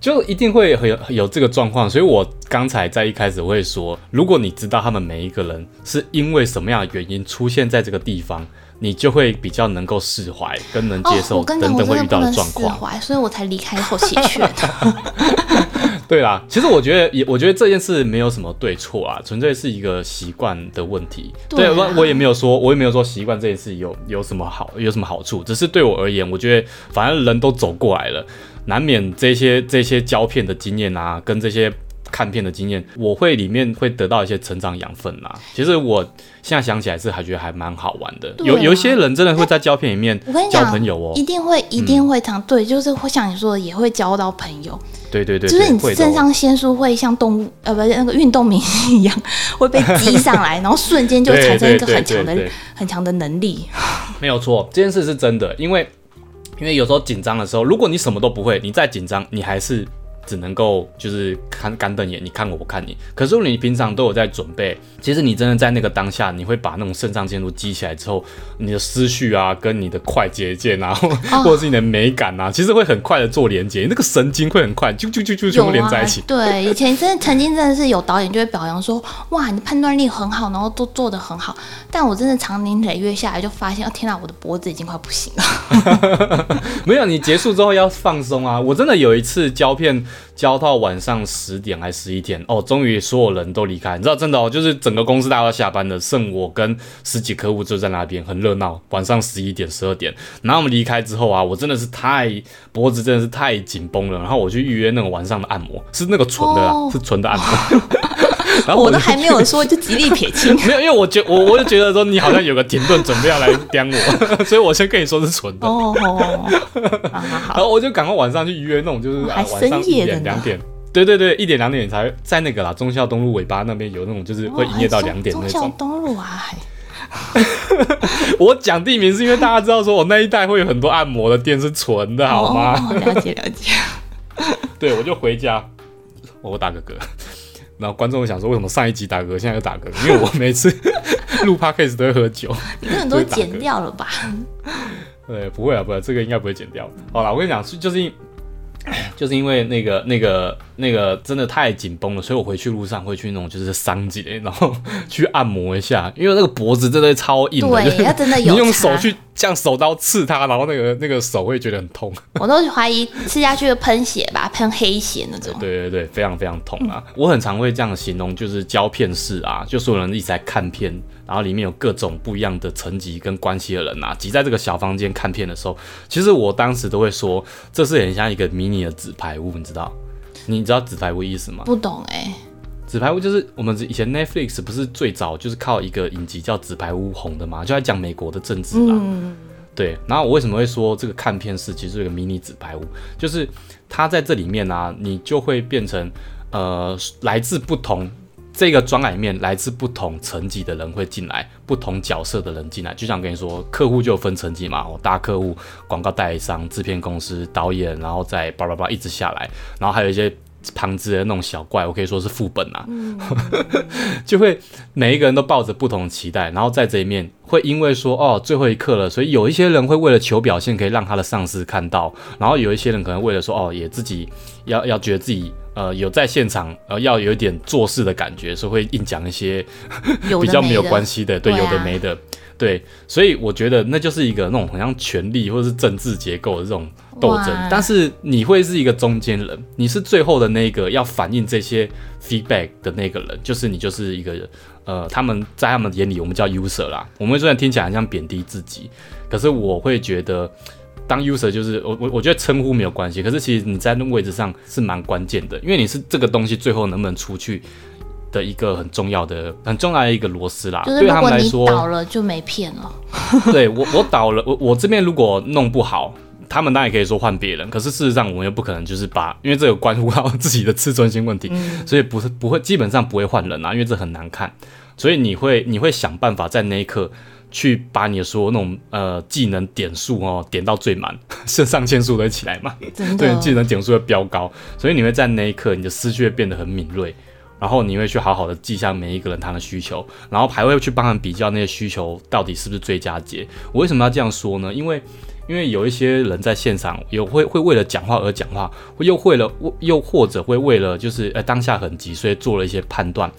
Speaker 2: 就一定会有有这个状况，所以我刚才在一开始我会说，如果你知道他们每一个人是因为什么样的原因出现在这个地方，你就会比较能够释怀跟能接
Speaker 3: 哦，
Speaker 2: 受等等会遇到的状况。
Speaker 3: 所以我才离开后期去的。[LAUGHS]
Speaker 2: 对啦，其实我觉得也，我觉得这件事没有什么对错啊，纯粹是一个习惯的问题。
Speaker 3: 对啊
Speaker 2: 我我也没有说，我也没有说习惯这件事有有什么好，有什么好处，只是对我而言，我觉得反正人都走过来了，难免这些这些胶片的经验啊，跟这些看片的经验，我会里面会得到一些成长养分啦。其实我现在想起来是还觉得还蛮好玩的，
Speaker 3: 啊。
Speaker 2: 有有一些人真的会在胶片里面交朋友哦。
Speaker 3: 一，定会一定会常、对，就是会像你说的，也会交到朋友。
Speaker 2: 对对对，
Speaker 3: 就是你肾上腺素会像动物呃不是那个运动明星一样 [LAUGHS] 会被激上来，[LAUGHS] 然后瞬间就产生一个很强的很强的能力。[LAUGHS]
Speaker 2: 没有错，这件事是真的，因为因为有时候紧张的时候，如果你什么都不会，你再紧张，你还是只能够就是看干瞪眼，你看我，我看你。可是如果你平常都有在准备，其实你真的在那个当下，你会把那种肾上腺素激起来之后，你的思绪啊，跟你的快捷键啊，或
Speaker 3: 哦
Speaker 2: 或者是你的美感啊，其实会很快的做连接，那个神经会很快，就就就就全部连在一起。
Speaker 3: 对，以前真的曾经真的是有导演就会表扬说，哇，你的判断力很好，然后都做得很好。但我真的长年累月下来，就发现，哦天哪，我的脖子已经快不行了。[LAUGHS]
Speaker 2: 没有，你结束之后要放松啊！我真的有一次胶片胶到晚上十点还十一点，哦，终于所有人都离开，你知道真的哦，就是整个公司大家都下班了，剩我跟十几客户就在那边很热闹。晚上十一点十二点，然后我们离开之后啊，我真的是太脖子真的是太紧绷了，然后我去预约那种晚上的按摩，是那个纯的啦，
Speaker 3: 哦
Speaker 2: 是纯的按摩。[LAUGHS] 然后就
Speaker 3: 我都还没有说就极力撇清。[LAUGHS]
Speaker 2: 没有，因为我觉我我就觉得说你好像有个停顿准备要来刁我，[LAUGHS] 所以我先跟你说是纯的。
Speaker 3: 哦
Speaker 2: 然
Speaker 3: 好，[LAUGHS]
Speaker 2: 后我就赶快晚上去预约那种，就是、啊、
Speaker 3: 还
Speaker 2: 晚上一
Speaker 3: 深夜的
Speaker 2: 两点，对对对，一点两点才在那个啦，中校东路尾巴那边有那种，就是会营业到
Speaker 3: 哦
Speaker 2: 两点那
Speaker 3: 忠孝
Speaker 2: 种。
Speaker 3: 东路啊，还
Speaker 2: 我讲地名是因为大家知道说我那一带会有很多按摩的店是纯的，好吗？
Speaker 3: 哦，了解了解。
Speaker 2: 对，我就回家，我打个嗝。然后观众会想说，为什么上一集打嗝，现在又打嗝？因为我每次 [LAUGHS] 录 podcast 都会喝酒。
Speaker 3: 你可能都剪掉了吧？
Speaker 2: 对，不会啊，不会，这个应该不会剪掉。好啦，我跟你讲，是就是因就是因为那个那个那个真的太紧绷了，所以我回去路上会去那种就是桑姐，然后 [LAUGHS] 去按摩一下，因为那个脖子真的超硬
Speaker 3: 对，要真的有
Speaker 2: 你用手去像手刀刺它，然后那个那个手会觉得很痛。
Speaker 3: 我都怀疑刺下去会喷血吧，喷黑血那种。
Speaker 2: 对对对，非常非常痛啊！我很常会这样形容，就是胶片式啊，就所有人一直在看片，然后里面有各种不一样的层级跟关系的人啊，挤在这个小房间看片的时候，其实我当时都会说，这是很像一个迷你的纸牌屋，你知道？你知道纸牌屋意思吗？
Speaker 3: 不懂哎、
Speaker 2: 纸牌屋就是我们以前 Netflix 不是最早就是靠一个影集叫《纸牌屋》红的嘛，就在讲美国的政治啦。
Speaker 3: 嗯，
Speaker 2: 对，然后我为什么会说这个看片室其实是一个迷你纸牌屋，就是它在这里面啊，你就会变成呃来自不同这个专栏里面来自不同层级的人会进来，不同角色的人进来，就像跟你说，客户就分层级嘛，哦，大客户、广告代理商、制片公司、导演，然后再叭叭叭一直下来，然后还有一些。旁支的那种小怪，我可以说是副本啊，[LAUGHS] 就会每一个人都抱着不同的期待，然后在这一面会因为说哦最后一刻了，所以有一些人会为了求表现，可以让他的上司看到，然后有一些人可能为了说哦也自己要要觉得自己呃有在现场呃要有一点做事的感觉，所以会硬讲一些比较没有关系的，对，有的没的，对，所以我觉得那就是一个那种好像权力或者是政治结构的这种斗争，但是你会是一个中间人，你是最后的那个要反映这些 feedback 的那个人，就是你就是一个呃，他们在他们眼里我们叫 user 啦，我们虽然听起来很像贬低自己，可是我会觉得。当 user 就是我我我觉得称呼没有关系，可是其实你在那个位置上是蛮关键的，因为你是这个东西最后能不能出去的一个很重要的很重要的一个螺丝啦。对他们来说，
Speaker 3: 倒了就没片了。[LAUGHS]
Speaker 2: 对我我倒了，我我这边如果弄不好，他们当然也可以说换别人，可是事实上我们又不可能就是把，因为这个关乎到自己的自尊心问题，所以不是不会基本上不会换人啊，因为这很难看，所以你会你会想办法在那一刻。去把你的所有那种呃技能点数哦点到最满，[LAUGHS] 是上腺素都会起来嘛，对，技能点数会飙高，所以你会在那一刻你的思绪会变得很敏锐，然后你会去好好的记下每一个人他的需求，然后还会去帮他比较那些需求到底是不是最佳解。我为什么要这样说呢？因为因为有一些人在现场有会会为了讲话而讲话，又为了又或者会为了就是呃当下很急，所以做了一些判断。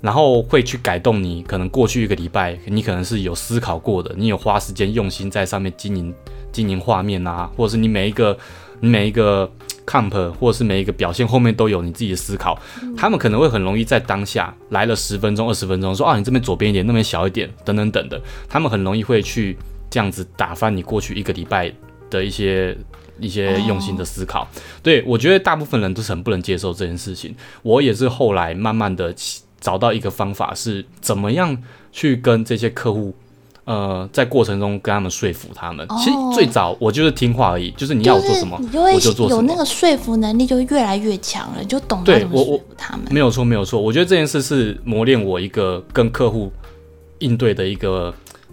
Speaker 2: 然后会去改动你，可能过去一个礼拜，你可能是有思考过的，你有花时间用心在上面经营经营画面啊，或者是你每一个每一个 comp 或者是每一个表现后面都有你自己的思考，他们可能会很容易在当下来了十分钟二十分钟，说啊你这边左边一点，那边小一点，等等等的，他们很容易会去这样子打翻你过去一个礼拜的一些。一些用心的思考，对我觉得大部分人都是很不能接受这件事情。我也是后来慢慢的找到一个方法，是怎么样去跟这些客户，呃，在过程中跟他们说服他们。其实最早我就是听话而已，就是你要我做什么，
Speaker 3: 就是你就会
Speaker 2: 我就做什么。
Speaker 3: 有那个说服能力，就越来越强了，你就懂得说服他们。
Speaker 2: 没有错，没有错。我觉得这件事是磨练我一个跟客户应对的一个。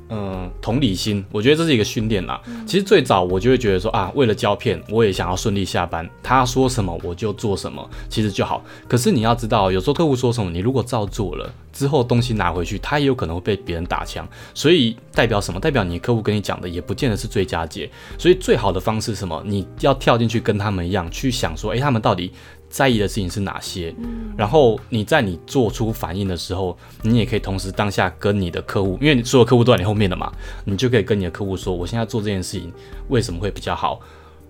Speaker 2: 嗯，同理心，我觉得这是一个训练啦。其实最早我就会觉得说啊，为了胶片，我也想要顺利下班，他说什么我就做什么，其实就好。可是你要知道，有时候客户说什么，你如果照做了之后，东西拿回去，他也有可能会被别人打枪。所以代表什么？代表你客户跟你讲的也不见得是最佳解。所以最好的方式是什么？你要跳进去跟他们一样，去想说，诶，他们到底在意的事情是哪些？然后你在你做出反应的时候，你也可以同时当下跟你的客户，因为所有客户都在你后面的嘛，你就可以跟你的客户说，我现在做这件事情为什么会比较好，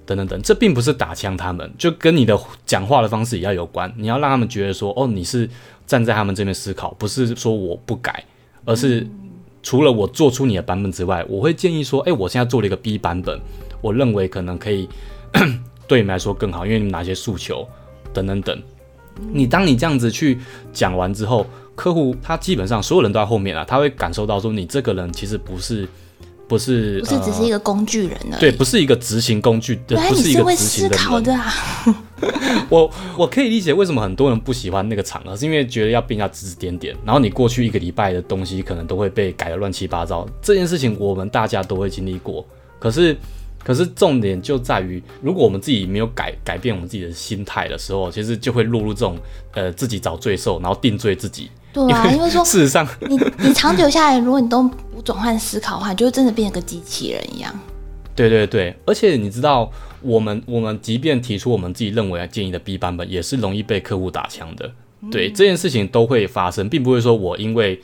Speaker 2: 等等等。这并不是打枪他们，就跟你的讲话的方式也要有关。你要让他们觉得说，哦，你是站在他们这边思考，不是说我不改，而是除了我做出你的版本之外，我会建议说，诶，我现在做了一个 B 版本，我认为可能可以 [CLEARS THROAT] 对你们来说更好，因为你们哪些诉求。等等等，你当你这样子去讲完之后，客户他基本上所有人都在后面啊，他会感受到说你这个人其实不是不是
Speaker 3: 不是只是一
Speaker 2: 个、
Speaker 3: 工具人而已。
Speaker 2: 呃对，不是一个执行工具的，不是一个
Speaker 3: 你是会思
Speaker 2: 执行的人。
Speaker 3: 考的啊！[LAUGHS]
Speaker 2: 我我可以理解为什么很多人不喜欢那个场合，是因为觉得要被人家指指点点，然后你过去一个礼拜的东西可能都会被改的乱七八糟。这件事情我们大家都会经历过，可是可是重点就在于，如果我们自己没有改改变我们自己的心态的时候，其实就会落入这种呃自己找罪受，然后定罪自己。
Speaker 3: 对啊，因为说
Speaker 2: 事实上，
Speaker 3: 你你长久下来，如果你都不转换思考的话，你就会真的变成个机器人一样。
Speaker 2: 对对对，而且你知道，我们我们即便提出我们自己认为建议的 B 版本，也是容易被客户打枪的。对这件事情都会发生，并不会说我因为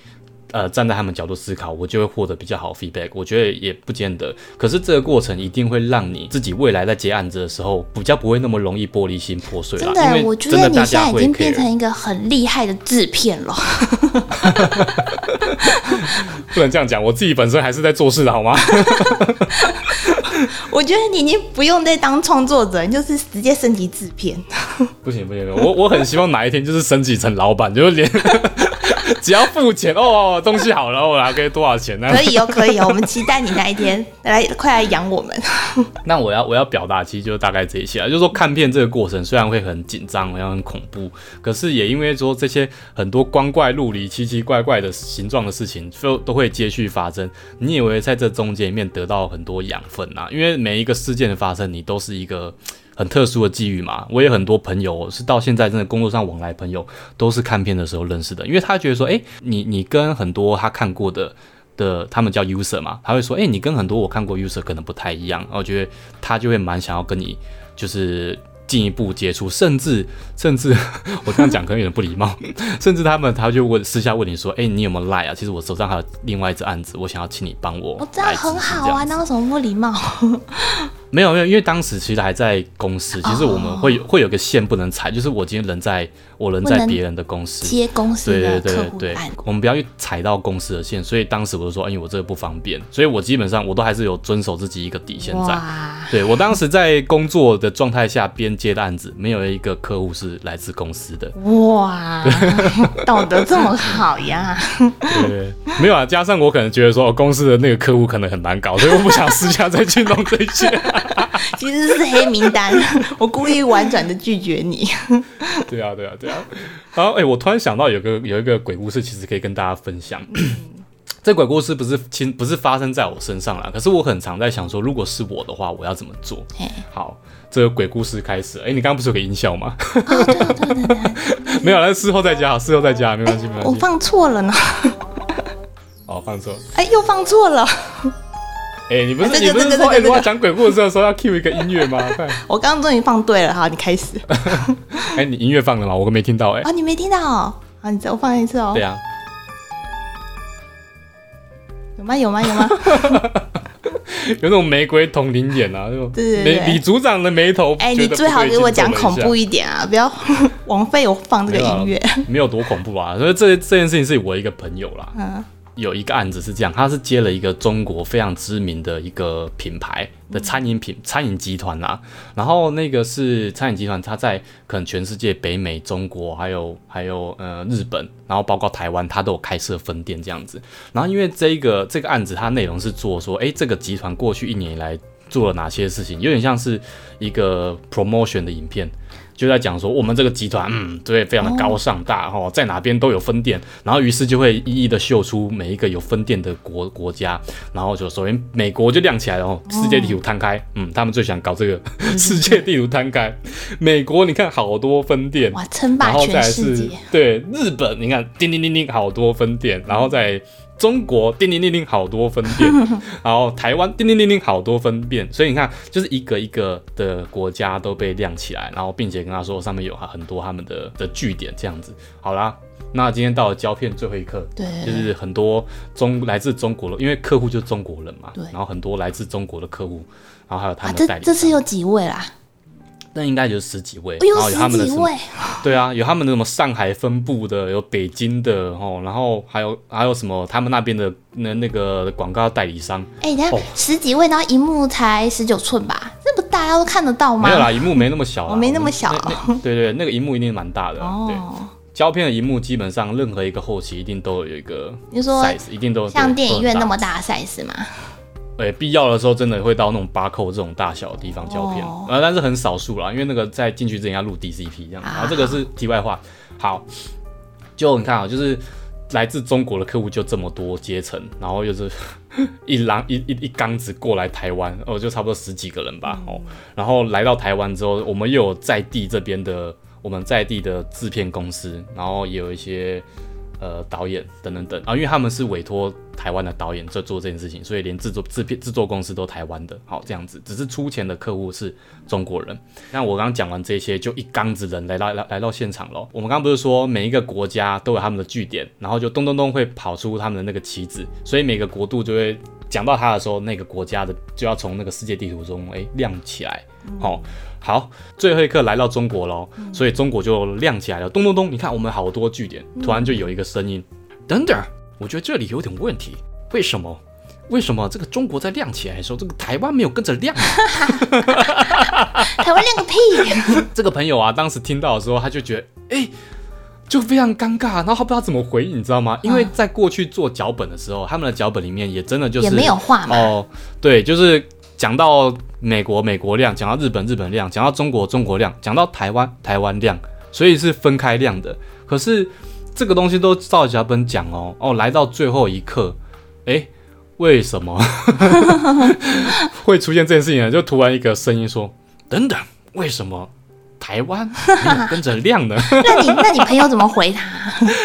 Speaker 2: 呃站在他们角度思考，我就会获得比较好的 feedback。我觉得也不见得，可是这个过程一定会让你自己未来在接案子的时候，比较不会那么容易玻璃心破碎了。
Speaker 3: 真的，
Speaker 2: 因
Speaker 3: 我觉得你现在已经变成一个很厉害的制片了。[LAUGHS]
Speaker 2: 不能这样讲，我自己本身还是在做事的好吗？[LAUGHS]
Speaker 3: 我觉得你已经不用再当创作者，你就是直接升级制片。[LAUGHS]
Speaker 2: 不行不行，我我很希望哪一天就是升级成老板，就是连 [LAUGHS] 只要付钱哦，东西好了，我来给多少钱呢？
Speaker 3: 可以哦，可以哦，我们期待你那一天来，快来养我们。[LAUGHS]
Speaker 2: 那我要我要表达，其实就大概这一些啊，就是说看片这个过程虽然会很紧张，然后很恐怖，可是也因为说这些很多光怪陆离、奇奇怪怪的形状的事情，都都会接续发生。你以为在这中间里面得到很多养分啊？因为每一个事件的发生，你都是一个。很特殊的际遇嘛，我也很多朋友是到现在真的工作上往来朋友都是看片的时候认识的，因为他觉得说，诶，你你跟很多他看过的的他们叫 user 嘛，他会说，诶，你跟很多我看过 user 可能不太一样，然后我觉得他就会蛮想要跟你就是进一步接触，甚至 [LAUGHS] 甚至 [LAUGHS] 我这样讲可能有点不礼貌，[LAUGHS] 甚至他们他就问私下问你说，诶，你有没有 lie 啊？其实我手上还有另外一只案子，我想要请你帮我
Speaker 3: 哦，这样很好啊，那有什么不礼貌？
Speaker 2: 没有没有，因为当时其实还在公司，其实我们会有会有个线不能踩，就是我今天人在我人在别人的公司，
Speaker 3: 接公司
Speaker 2: 对对对我们不要去踩到公司的线，所以当时我就说，哎，我这个不方便，所以我基本上我都还是有遵守自己一个底线在。
Speaker 3: 哇，
Speaker 2: 对我当时在工作的状态下边接的案子，没有一个客户是来自公司的，
Speaker 3: 哇，道德这么好呀！
Speaker 2: 对没有啊，加上我可能觉得说，哦公司的那个客户可能很难搞，所以我不想私下再去弄这些。[LAUGHS]
Speaker 3: 其实是黑名单，[LAUGHS] 我故意婉转的拒绝你。[LAUGHS]
Speaker 2: 对啊，对啊，对啊。然后，哎、我突然想到有个有一个鬼故事，其实可以跟大家分享。[CLEARS THROAT] 这鬼故事不是亲不是发生在我身上啦，可是我很常在想说，如果是我的话，我要怎么做？好，这个鬼故事开始了。哎、你刚刚不是有个音效吗？没有，那事后再加，事后再加，没关系，没关系。
Speaker 3: 我放错了呢，
Speaker 2: 哦，放错。
Speaker 3: 哎，又放错了。
Speaker 2: 哎、你不是、
Speaker 3: 这个
Speaker 2: 你不是说，哎、
Speaker 3: 这个这个
Speaker 2: 如果讲鬼故事的时候要 cue 一个音乐吗？[LAUGHS] 看，
Speaker 3: 我刚刚终于放对了，好，你开始。[LAUGHS]
Speaker 2: 哎、你音乐放了吗？我没听到、哎、
Speaker 3: 啊，你没听到哦？好，你再我放一次哦
Speaker 2: 对。啊，
Speaker 3: 有吗？有吗？有吗？[LAUGHS]
Speaker 2: 有那种玫瑰同龄眼啊，那种
Speaker 3: 对对对
Speaker 2: 李组长的眉头。
Speaker 3: 哎，你最好给我讲恐怖一点啊，不要枉费我放这个音乐。
Speaker 2: 没有多恐怖啊，所以这这件事情是我一个朋友啦，
Speaker 3: 嗯，
Speaker 2: 有一个案子是这样，他是接了一个中国非常知名的一个品牌的餐饮品、餐饮集团啦，然后那个是餐饮集团，他在可能全世界北美、中国还有还有呃日本，然后包括台湾，他都有开设分店这样子。然后因为这个这个案子，它内容是做说，诶，这个集团过去一年以来做了哪些事情，有点像是一个 promotion 的影片。就在讲说我们这个集团，嗯，对，非常的高尚大哈、哦，在哪边都有分店，然后于是就会一一的秀出每一个有分店的国国家，然后就首先美国就亮起来了哦，世界地图摊开，嗯，他们最想搞这个世界地图摊开，美国你看好多分店，
Speaker 3: 哇，称
Speaker 2: 然
Speaker 3: 霸全
Speaker 2: 后再是
Speaker 3: 世界。
Speaker 2: 对日本，你看叮叮叮叮好多分店，然后在中国叮叮叮叮好多分店，[LAUGHS] 然后台湾叮叮叮叮好多分店，所以你看就是一个一个的国家都被亮起来，然后并且跟他说上面有很多他们的的据点这样子。好啦，那今天到了胶片最后一刻，
Speaker 3: 对
Speaker 2: 就是很多中来自中国的，因为客户就是中国人嘛，
Speaker 3: 对
Speaker 2: 然后很多来自中国的客户，然后还有他们的代理商，
Speaker 3: 这次有几位啦？
Speaker 2: 那应该就是十几位，然后有他们的什么对啊，有他们的什么上海分部的，有北京的哦，然后还有还有什么他们那边的那那个广告代理商，
Speaker 3: 哎，你看
Speaker 2: 哦
Speaker 3: 十几位，然后荧幕才十九寸吧？那不大家都看得到吗？
Speaker 2: 没有啦，荧幕没那么小我，
Speaker 3: 哦没那么小
Speaker 2: 对对，那个荧幕一定蛮大的。
Speaker 3: 哦，
Speaker 2: 胶片的荧幕基本上任何一个后期一定都有一个
Speaker 3: 你说
Speaker 2: size，一定都对
Speaker 3: 像电影院那么大的 size 吗？
Speaker 2: 对，必要的时候真的会到那种八扣这种大小的地方胶片，
Speaker 3: 哦
Speaker 2: 呃，但是很少数啦，因为那个在进去之前要录 DCP 这样，
Speaker 3: 啊
Speaker 2: 然后这个是题外话。好，就你看啊，就是来自中国的客户就这么多阶层，然后又是 [LAUGHS] 一狼一一一缸子过来台湾，哦，就差不多十几个人吧，哦，然后来到台湾之后，我们又有在地这边的我们在地的制片公司，然后也有一些。呃导演等等等啊，因为他们是委托台湾的导演在做这件事情，所以连制作制片制作公司都台湾的，好这样子，只是出钱的客户是中国人。那我刚刚讲完这些，就一缸子人来到来来到现场咯。我们刚刚不是说每一个国家都有他们的据点，然后就咚咚咚会跑出他们的那个旗子，所以每个国度就会讲到他的时候，那个国家的就要从那个世界地图中哎亮起来。好，好，最后一刻来到中国喽，所以中国就亮起来了，咚咚咚！你看我们好多据点，突然就有一个声音，等等，我觉得这里有点问题，为什么？为什么这个中国在亮起来的时候，这个台湾没有跟着亮？[LAUGHS]
Speaker 3: 台湾亮个屁！[LAUGHS]
Speaker 2: 这个朋友啊，当时听到的时候，他就觉得，哎，就非常尴尬，然后他不知道怎么回应，你知道吗？因为在过去做脚本的时候，他们的脚本里面也真的就是
Speaker 3: 也没有画嘛。
Speaker 2: 哦，对，就是讲到美国，美国量；讲到日本，日本量；讲到中国，中国量；讲到台湾，台湾量。所以是分开量的。可是这个东西都照脚本讲哦，哦，来到最后一刻，哎，为什么 [LAUGHS] 会出现这件事情呢？就突然一个声音说：“等等，为什么台湾跟着亮呢？” [LAUGHS]
Speaker 3: 那你那你朋友怎么回他？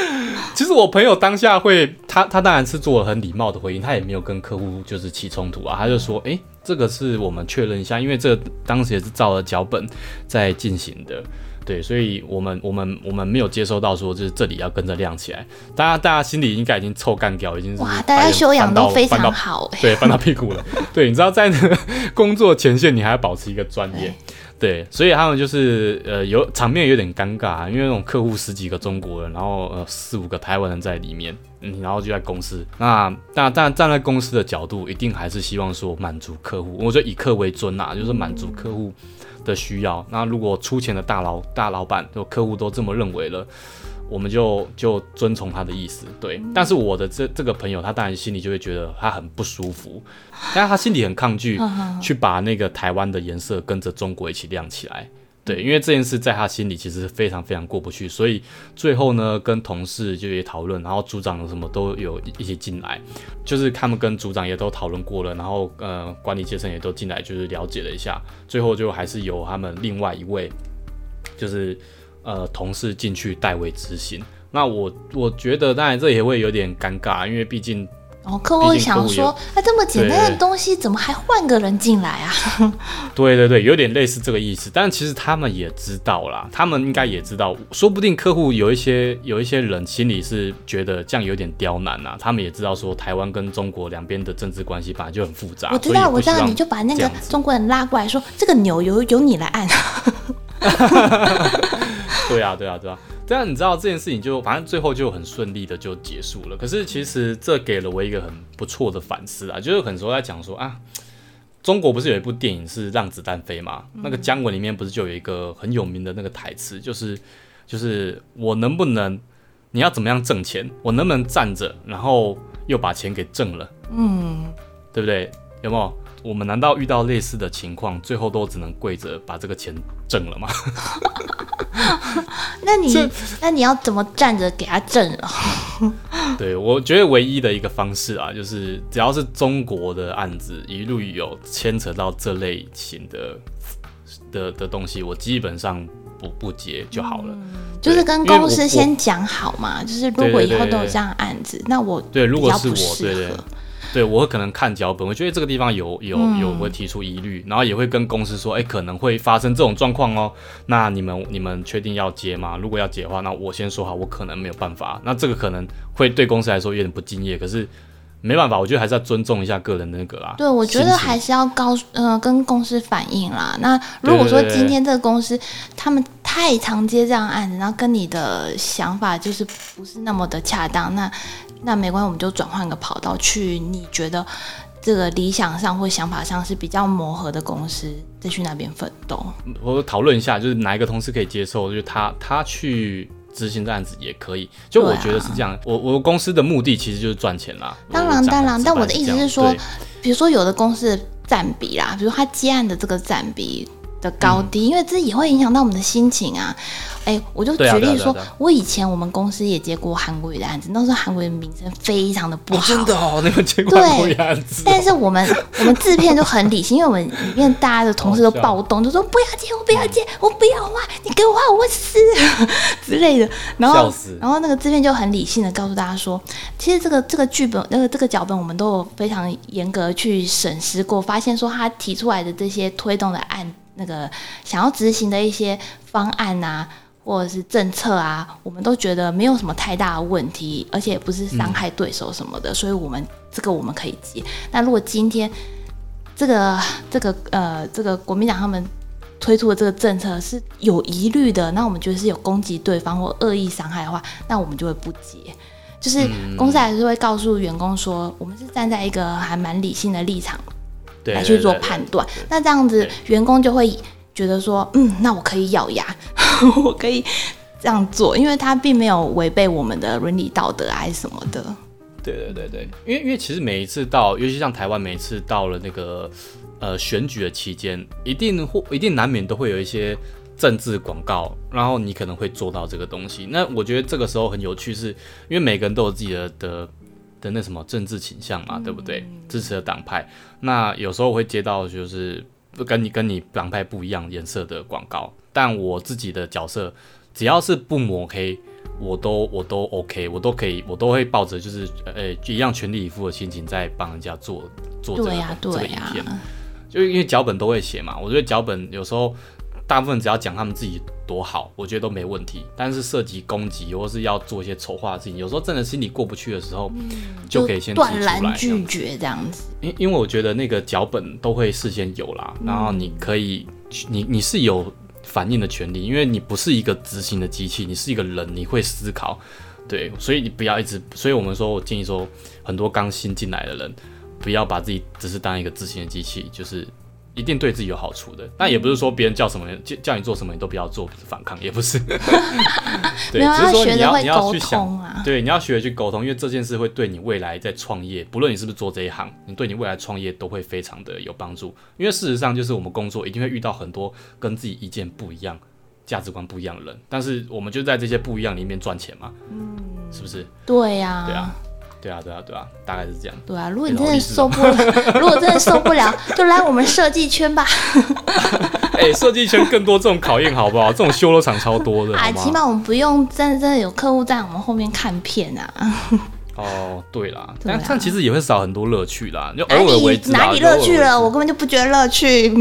Speaker 3: [LAUGHS]
Speaker 2: 其实我朋友当下会，他他当然是做了很礼貌的回应，他也没有跟客户就是起冲突啊，他就说：“诶，这个是我们确认一下，因为这当时也是照了脚本在进行的，对，所以我们我们我们没有接收到说就是这里要跟着亮起来，大家大家心里应该已经臭干掉，已经是
Speaker 3: 哇，大家修养都非常好哎。
Speaker 2: 对，翻到屁股了。[LAUGHS] 对，你知道在那个 [LAUGHS] 工作前线，你还要保持一个专业。对，所以他们就是呃有场面有点尴尬，因为那种客户十几个中国人，然后呃四五个台湾人在里面，嗯，然后就在公司。那但但站在公司的角度，一定还是希望说满足客户，我觉得以客为尊呐，就是满足客户的需要。那如果出钱的大老大老板，就客户都这么认为了。我们就就遵从他的意思，对。但是我的这这个朋友，他当然心里就会觉得他很不舒服，但是他心里很抗拒 [LAUGHS] 去把那个台湾的颜色跟着中国一起亮起来，对。因为这件事在他心里其实非常非常过不去，所以最后呢，跟同事就也讨论，然后组长什么都有一起进来，就是他们跟组长也都讨论过了，然后呃，管理阶层也都进来，就是了解了一下，最后就还是由他们另外一位，就是。呃，同事进去代为执行，那我我觉得当然这也会有点尴尬，因为毕竟
Speaker 3: 哦，客户会想说，哎，这么简单的东西怎么还换个人进来啊？
Speaker 2: 对对对，有点类似这个意思。但其实他们也知道啦，他们应该也知道，说不定客户有一些有一些人心里是觉得这样有点刁难呐。他们也知道说，台湾跟中国两边的政治关系本来就很复杂。
Speaker 3: 我知道，我知道，你就把那个中国人拉过来说，这个钮由由你来按。[LAUGHS]
Speaker 2: 对啊，对啊，对啊，但你知道这件事情就反正最后就很顺利的就结束了。可是其实这给了我一个很不错的反思啊，就是很多在讲说啊，中国不是有一部电影是《让子弹飞》嘛？那个姜文里面不是就有一个很有名的那个台词，就是就是我能不能，你要怎么样挣钱？我能不能站着，然后又把钱给挣了？嗯，对不对？有没有？我们难道遇到类似的情况，最后都只能跪着把这个钱挣了吗？[LAUGHS]
Speaker 3: 那你那你要怎么站着给他挣了？[LAUGHS]
Speaker 2: 对，我觉得唯一的一个方式啊，就是只要是中国的案子，一路有牵扯到这类型的的的东西，我基本上不不接就好了。
Speaker 3: 就是跟公司先讲好嘛，就是如果以后都有这样案子，那我
Speaker 2: 对如果是我对对。对，我会可能看脚本，我觉得这个地方有有有会提出疑虑，然后也会跟公司说，哎，可能会发生这种状况哦。那你们你们确定要接吗？如果要接的话，那我先说好，我可能没有办法。那这个可能会对公司来说有点不敬业，可是没办法，我觉得还是要尊重一下个人的那个啦。
Speaker 3: 对，我觉得还是要告呃跟公司反映啦。那如果说今天这个公司他们太常接这样案子，然后跟你的想法就是不是那么的恰当，那。那没关系，我们就转换个跑道去。你觉得这个理想上或想法上是比较磨合的公司，再去那边奋斗。
Speaker 2: 我讨论一下，就是哪一个同事可以接受，就是他他去执行这案子也可以。就我觉得是这样，我我公司的目的其实就是赚钱啦。
Speaker 3: 当然当然，但我的意思是说，比如说有的公司的占比啦，比如他接案的这个占比。的高低，因为这也会影响到我们的心情啊。哎，我就举例说我以前我们公司也接过韩国语的案子，那时候韩国语的名声非常的不好，
Speaker 2: 真的哦，你们接过
Speaker 3: 对
Speaker 2: 韩国样子哦？
Speaker 3: 但是我们我们制片就很理性，因为我们里面大家的同事都暴动，就说不要接，我不要接，我不要画，你给我画我会死之类的。然后然后那个制片就很理性的告诉大家说，其实这个这个剧本那个这个脚本我们都有非常严格去审视过，发现说他提出来的这些推动的案那个想要执行的一些方案啊。或者是政策啊，我们都觉得没有什么太大的问题，而且也不是伤害对手什么的，所以我们这个我们可以接。那如果今天这个这个呃这个国民党他们推出的这个政策是有疑虑的，那我们觉得是有攻击对方或恶意伤害的话，那我们就会不接。就是
Speaker 2: 嗯
Speaker 3: 公司还是会告诉员工说，我们是站在一个还蛮理性的立场
Speaker 2: 对
Speaker 3: 来去做判断。那这样子，员工就会觉得说，嗯，那我可以咬牙，[LAUGHS] 我可以这样做，因为他并没有违背我们的伦理道德啊还是什么的。
Speaker 2: 对对对对，因为因为其实每一次到，尤其像台湾，每一次到了那个呃选举的期间，一定或一定难免都会有一些政治广告，然后你可能会做到这个东西。那我觉得这个时候很有趣是，因为每个人都有自己的的的那什么政治倾向嘛，对不对？支持的党派，那有时候会接到就是跟你跟你党派不一样颜色的广告，但我自己的角色只要是不抹黑。我都我都 OK，我都可以，我都会抱着就是呃一样全力以赴的心情在帮人家做做这个、这个、影片，就因为脚本都会写嘛，我觉得脚本有时候大部分只要讲他们自己多好，我觉得都没问题。但是涉及攻击或是要做一些丑化的事情，有时候真的心里过不去的时候，就可以先
Speaker 3: 断然
Speaker 2: 来
Speaker 3: 拒绝这样子。
Speaker 2: 因因为我觉得那个脚本都会事先有啦，然后你可以，你你是有反应的权利，因为你不是一个执行的机器，你是一个人，你会思考，对，所以你不要一直，所以我们说，我建议说，很多刚新进来的人，不要把自己只是当一个执行的机器，就是。一定对自己有好处的，但也不是说别人叫什么叫叫你做什么你都不要做，不是反抗，也不是。[LAUGHS] 对，
Speaker 3: 没有，
Speaker 2: 只是说
Speaker 3: 要学着
Speaker 2: 你要你要去想，
Speaker 3: 通啊。
Speaker 2: 对，你要学着去沟通，因为这件事会对你未来在创业，不论你是不是做这一行，你对你未来创业都会非常的有帮助。因为事实上，就是我们工作一定会遇到很多跟自己意见不一样、价值观不一样的人，但是我们就在这些不一样里面赚钱嘛，嗯，是不是？
Speaker 3: 对呀、
Speaker 2: 对啊，对啊，对啊，对啊，大概是这样。
Speaker 3: 对啊，如果你真的受不了，[LAUGHS] 如果真的受不了，[LAUGHS] 就来我们设计圈吧。[LAUGHS]
Speaker 2: 哎、设计圈更多这种考验好不好？这种修罗场超多的，
Speaker 3: 啊，起码我们不用真的真的有客户在我们后面看片啊。
Speaker 2: 哦，对啦，但但其实也会少很多乐趣啦，就
Speaker 3: 哪
Speaker 2: 偶尔为之啦
Speaker 3: 里哪里乐趣了？我根本就不觉得乐趣。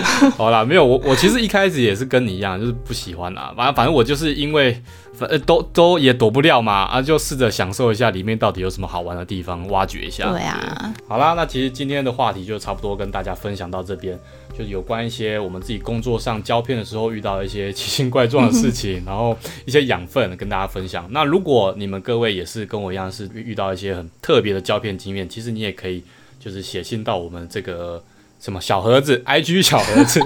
Speaker 3: [LAUGHS]
Speaker 2: 好啦，没有我，我其实一开始也是跟你一样，就是不喜欢啦。反正反正我就是因为反呃都都也躲不了嘛，啊，就试着享受一下里面到底有什么好玩的地方，挖掘一下。
Speaker 3: 对啊，
Speaker 2: 好啦，那其实今天的话题就差不多跟大家分享到这边，就是有关一些我们自己工作上胶片的时候遇到一些奇形怪状的事情，[LAUGHS] 然后一些养分跟大家分享。那如果你们各位也是跟我一样是遇到一些很特别的胶片经验，其实你也可以就是写信到我们这个。什么小盒子，IG [LAUGHS] 小盒子，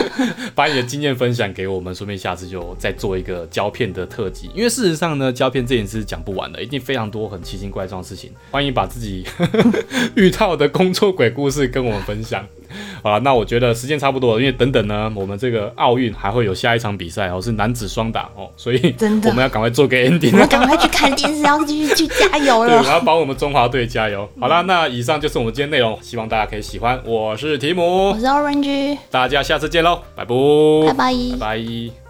Speaker 2: [LAUGHS] 把你的经验分享给我们，顺便下次就再做一个胶片的特辑。因为事实上呢，胶片这件事讲不完的，一定非常多很奇形怪状的事情。欢迎把自己 [LAUGHS] 遇到的工作鬼故事跟我们分享。[LAUGHS] 好了，那我觉得时间差不多了，因为等等呢，我们这个奥运还会有下一场比赛哦，是男子双打哦，所以
Speaker 3: 真的
Speaker 2: 我们要赶快做个 [LAUGHS] ending
Speaker 3: 我。们赶快去看电视，要继续去加油了 [LAUGHS]
Speaker 2: 对，我
Speaker 3: 了。
Speaker 2: 要帮我们中华队加油。好啦，那以上就是我们今天内容，希望大家可以喜欢。我是提姆
Speaker 3: 我，是 Orange，
Speaker 2: 大家下次见喽，拜拜，
Speaker 3: 拜拜。
Speaker 2: 拜拜。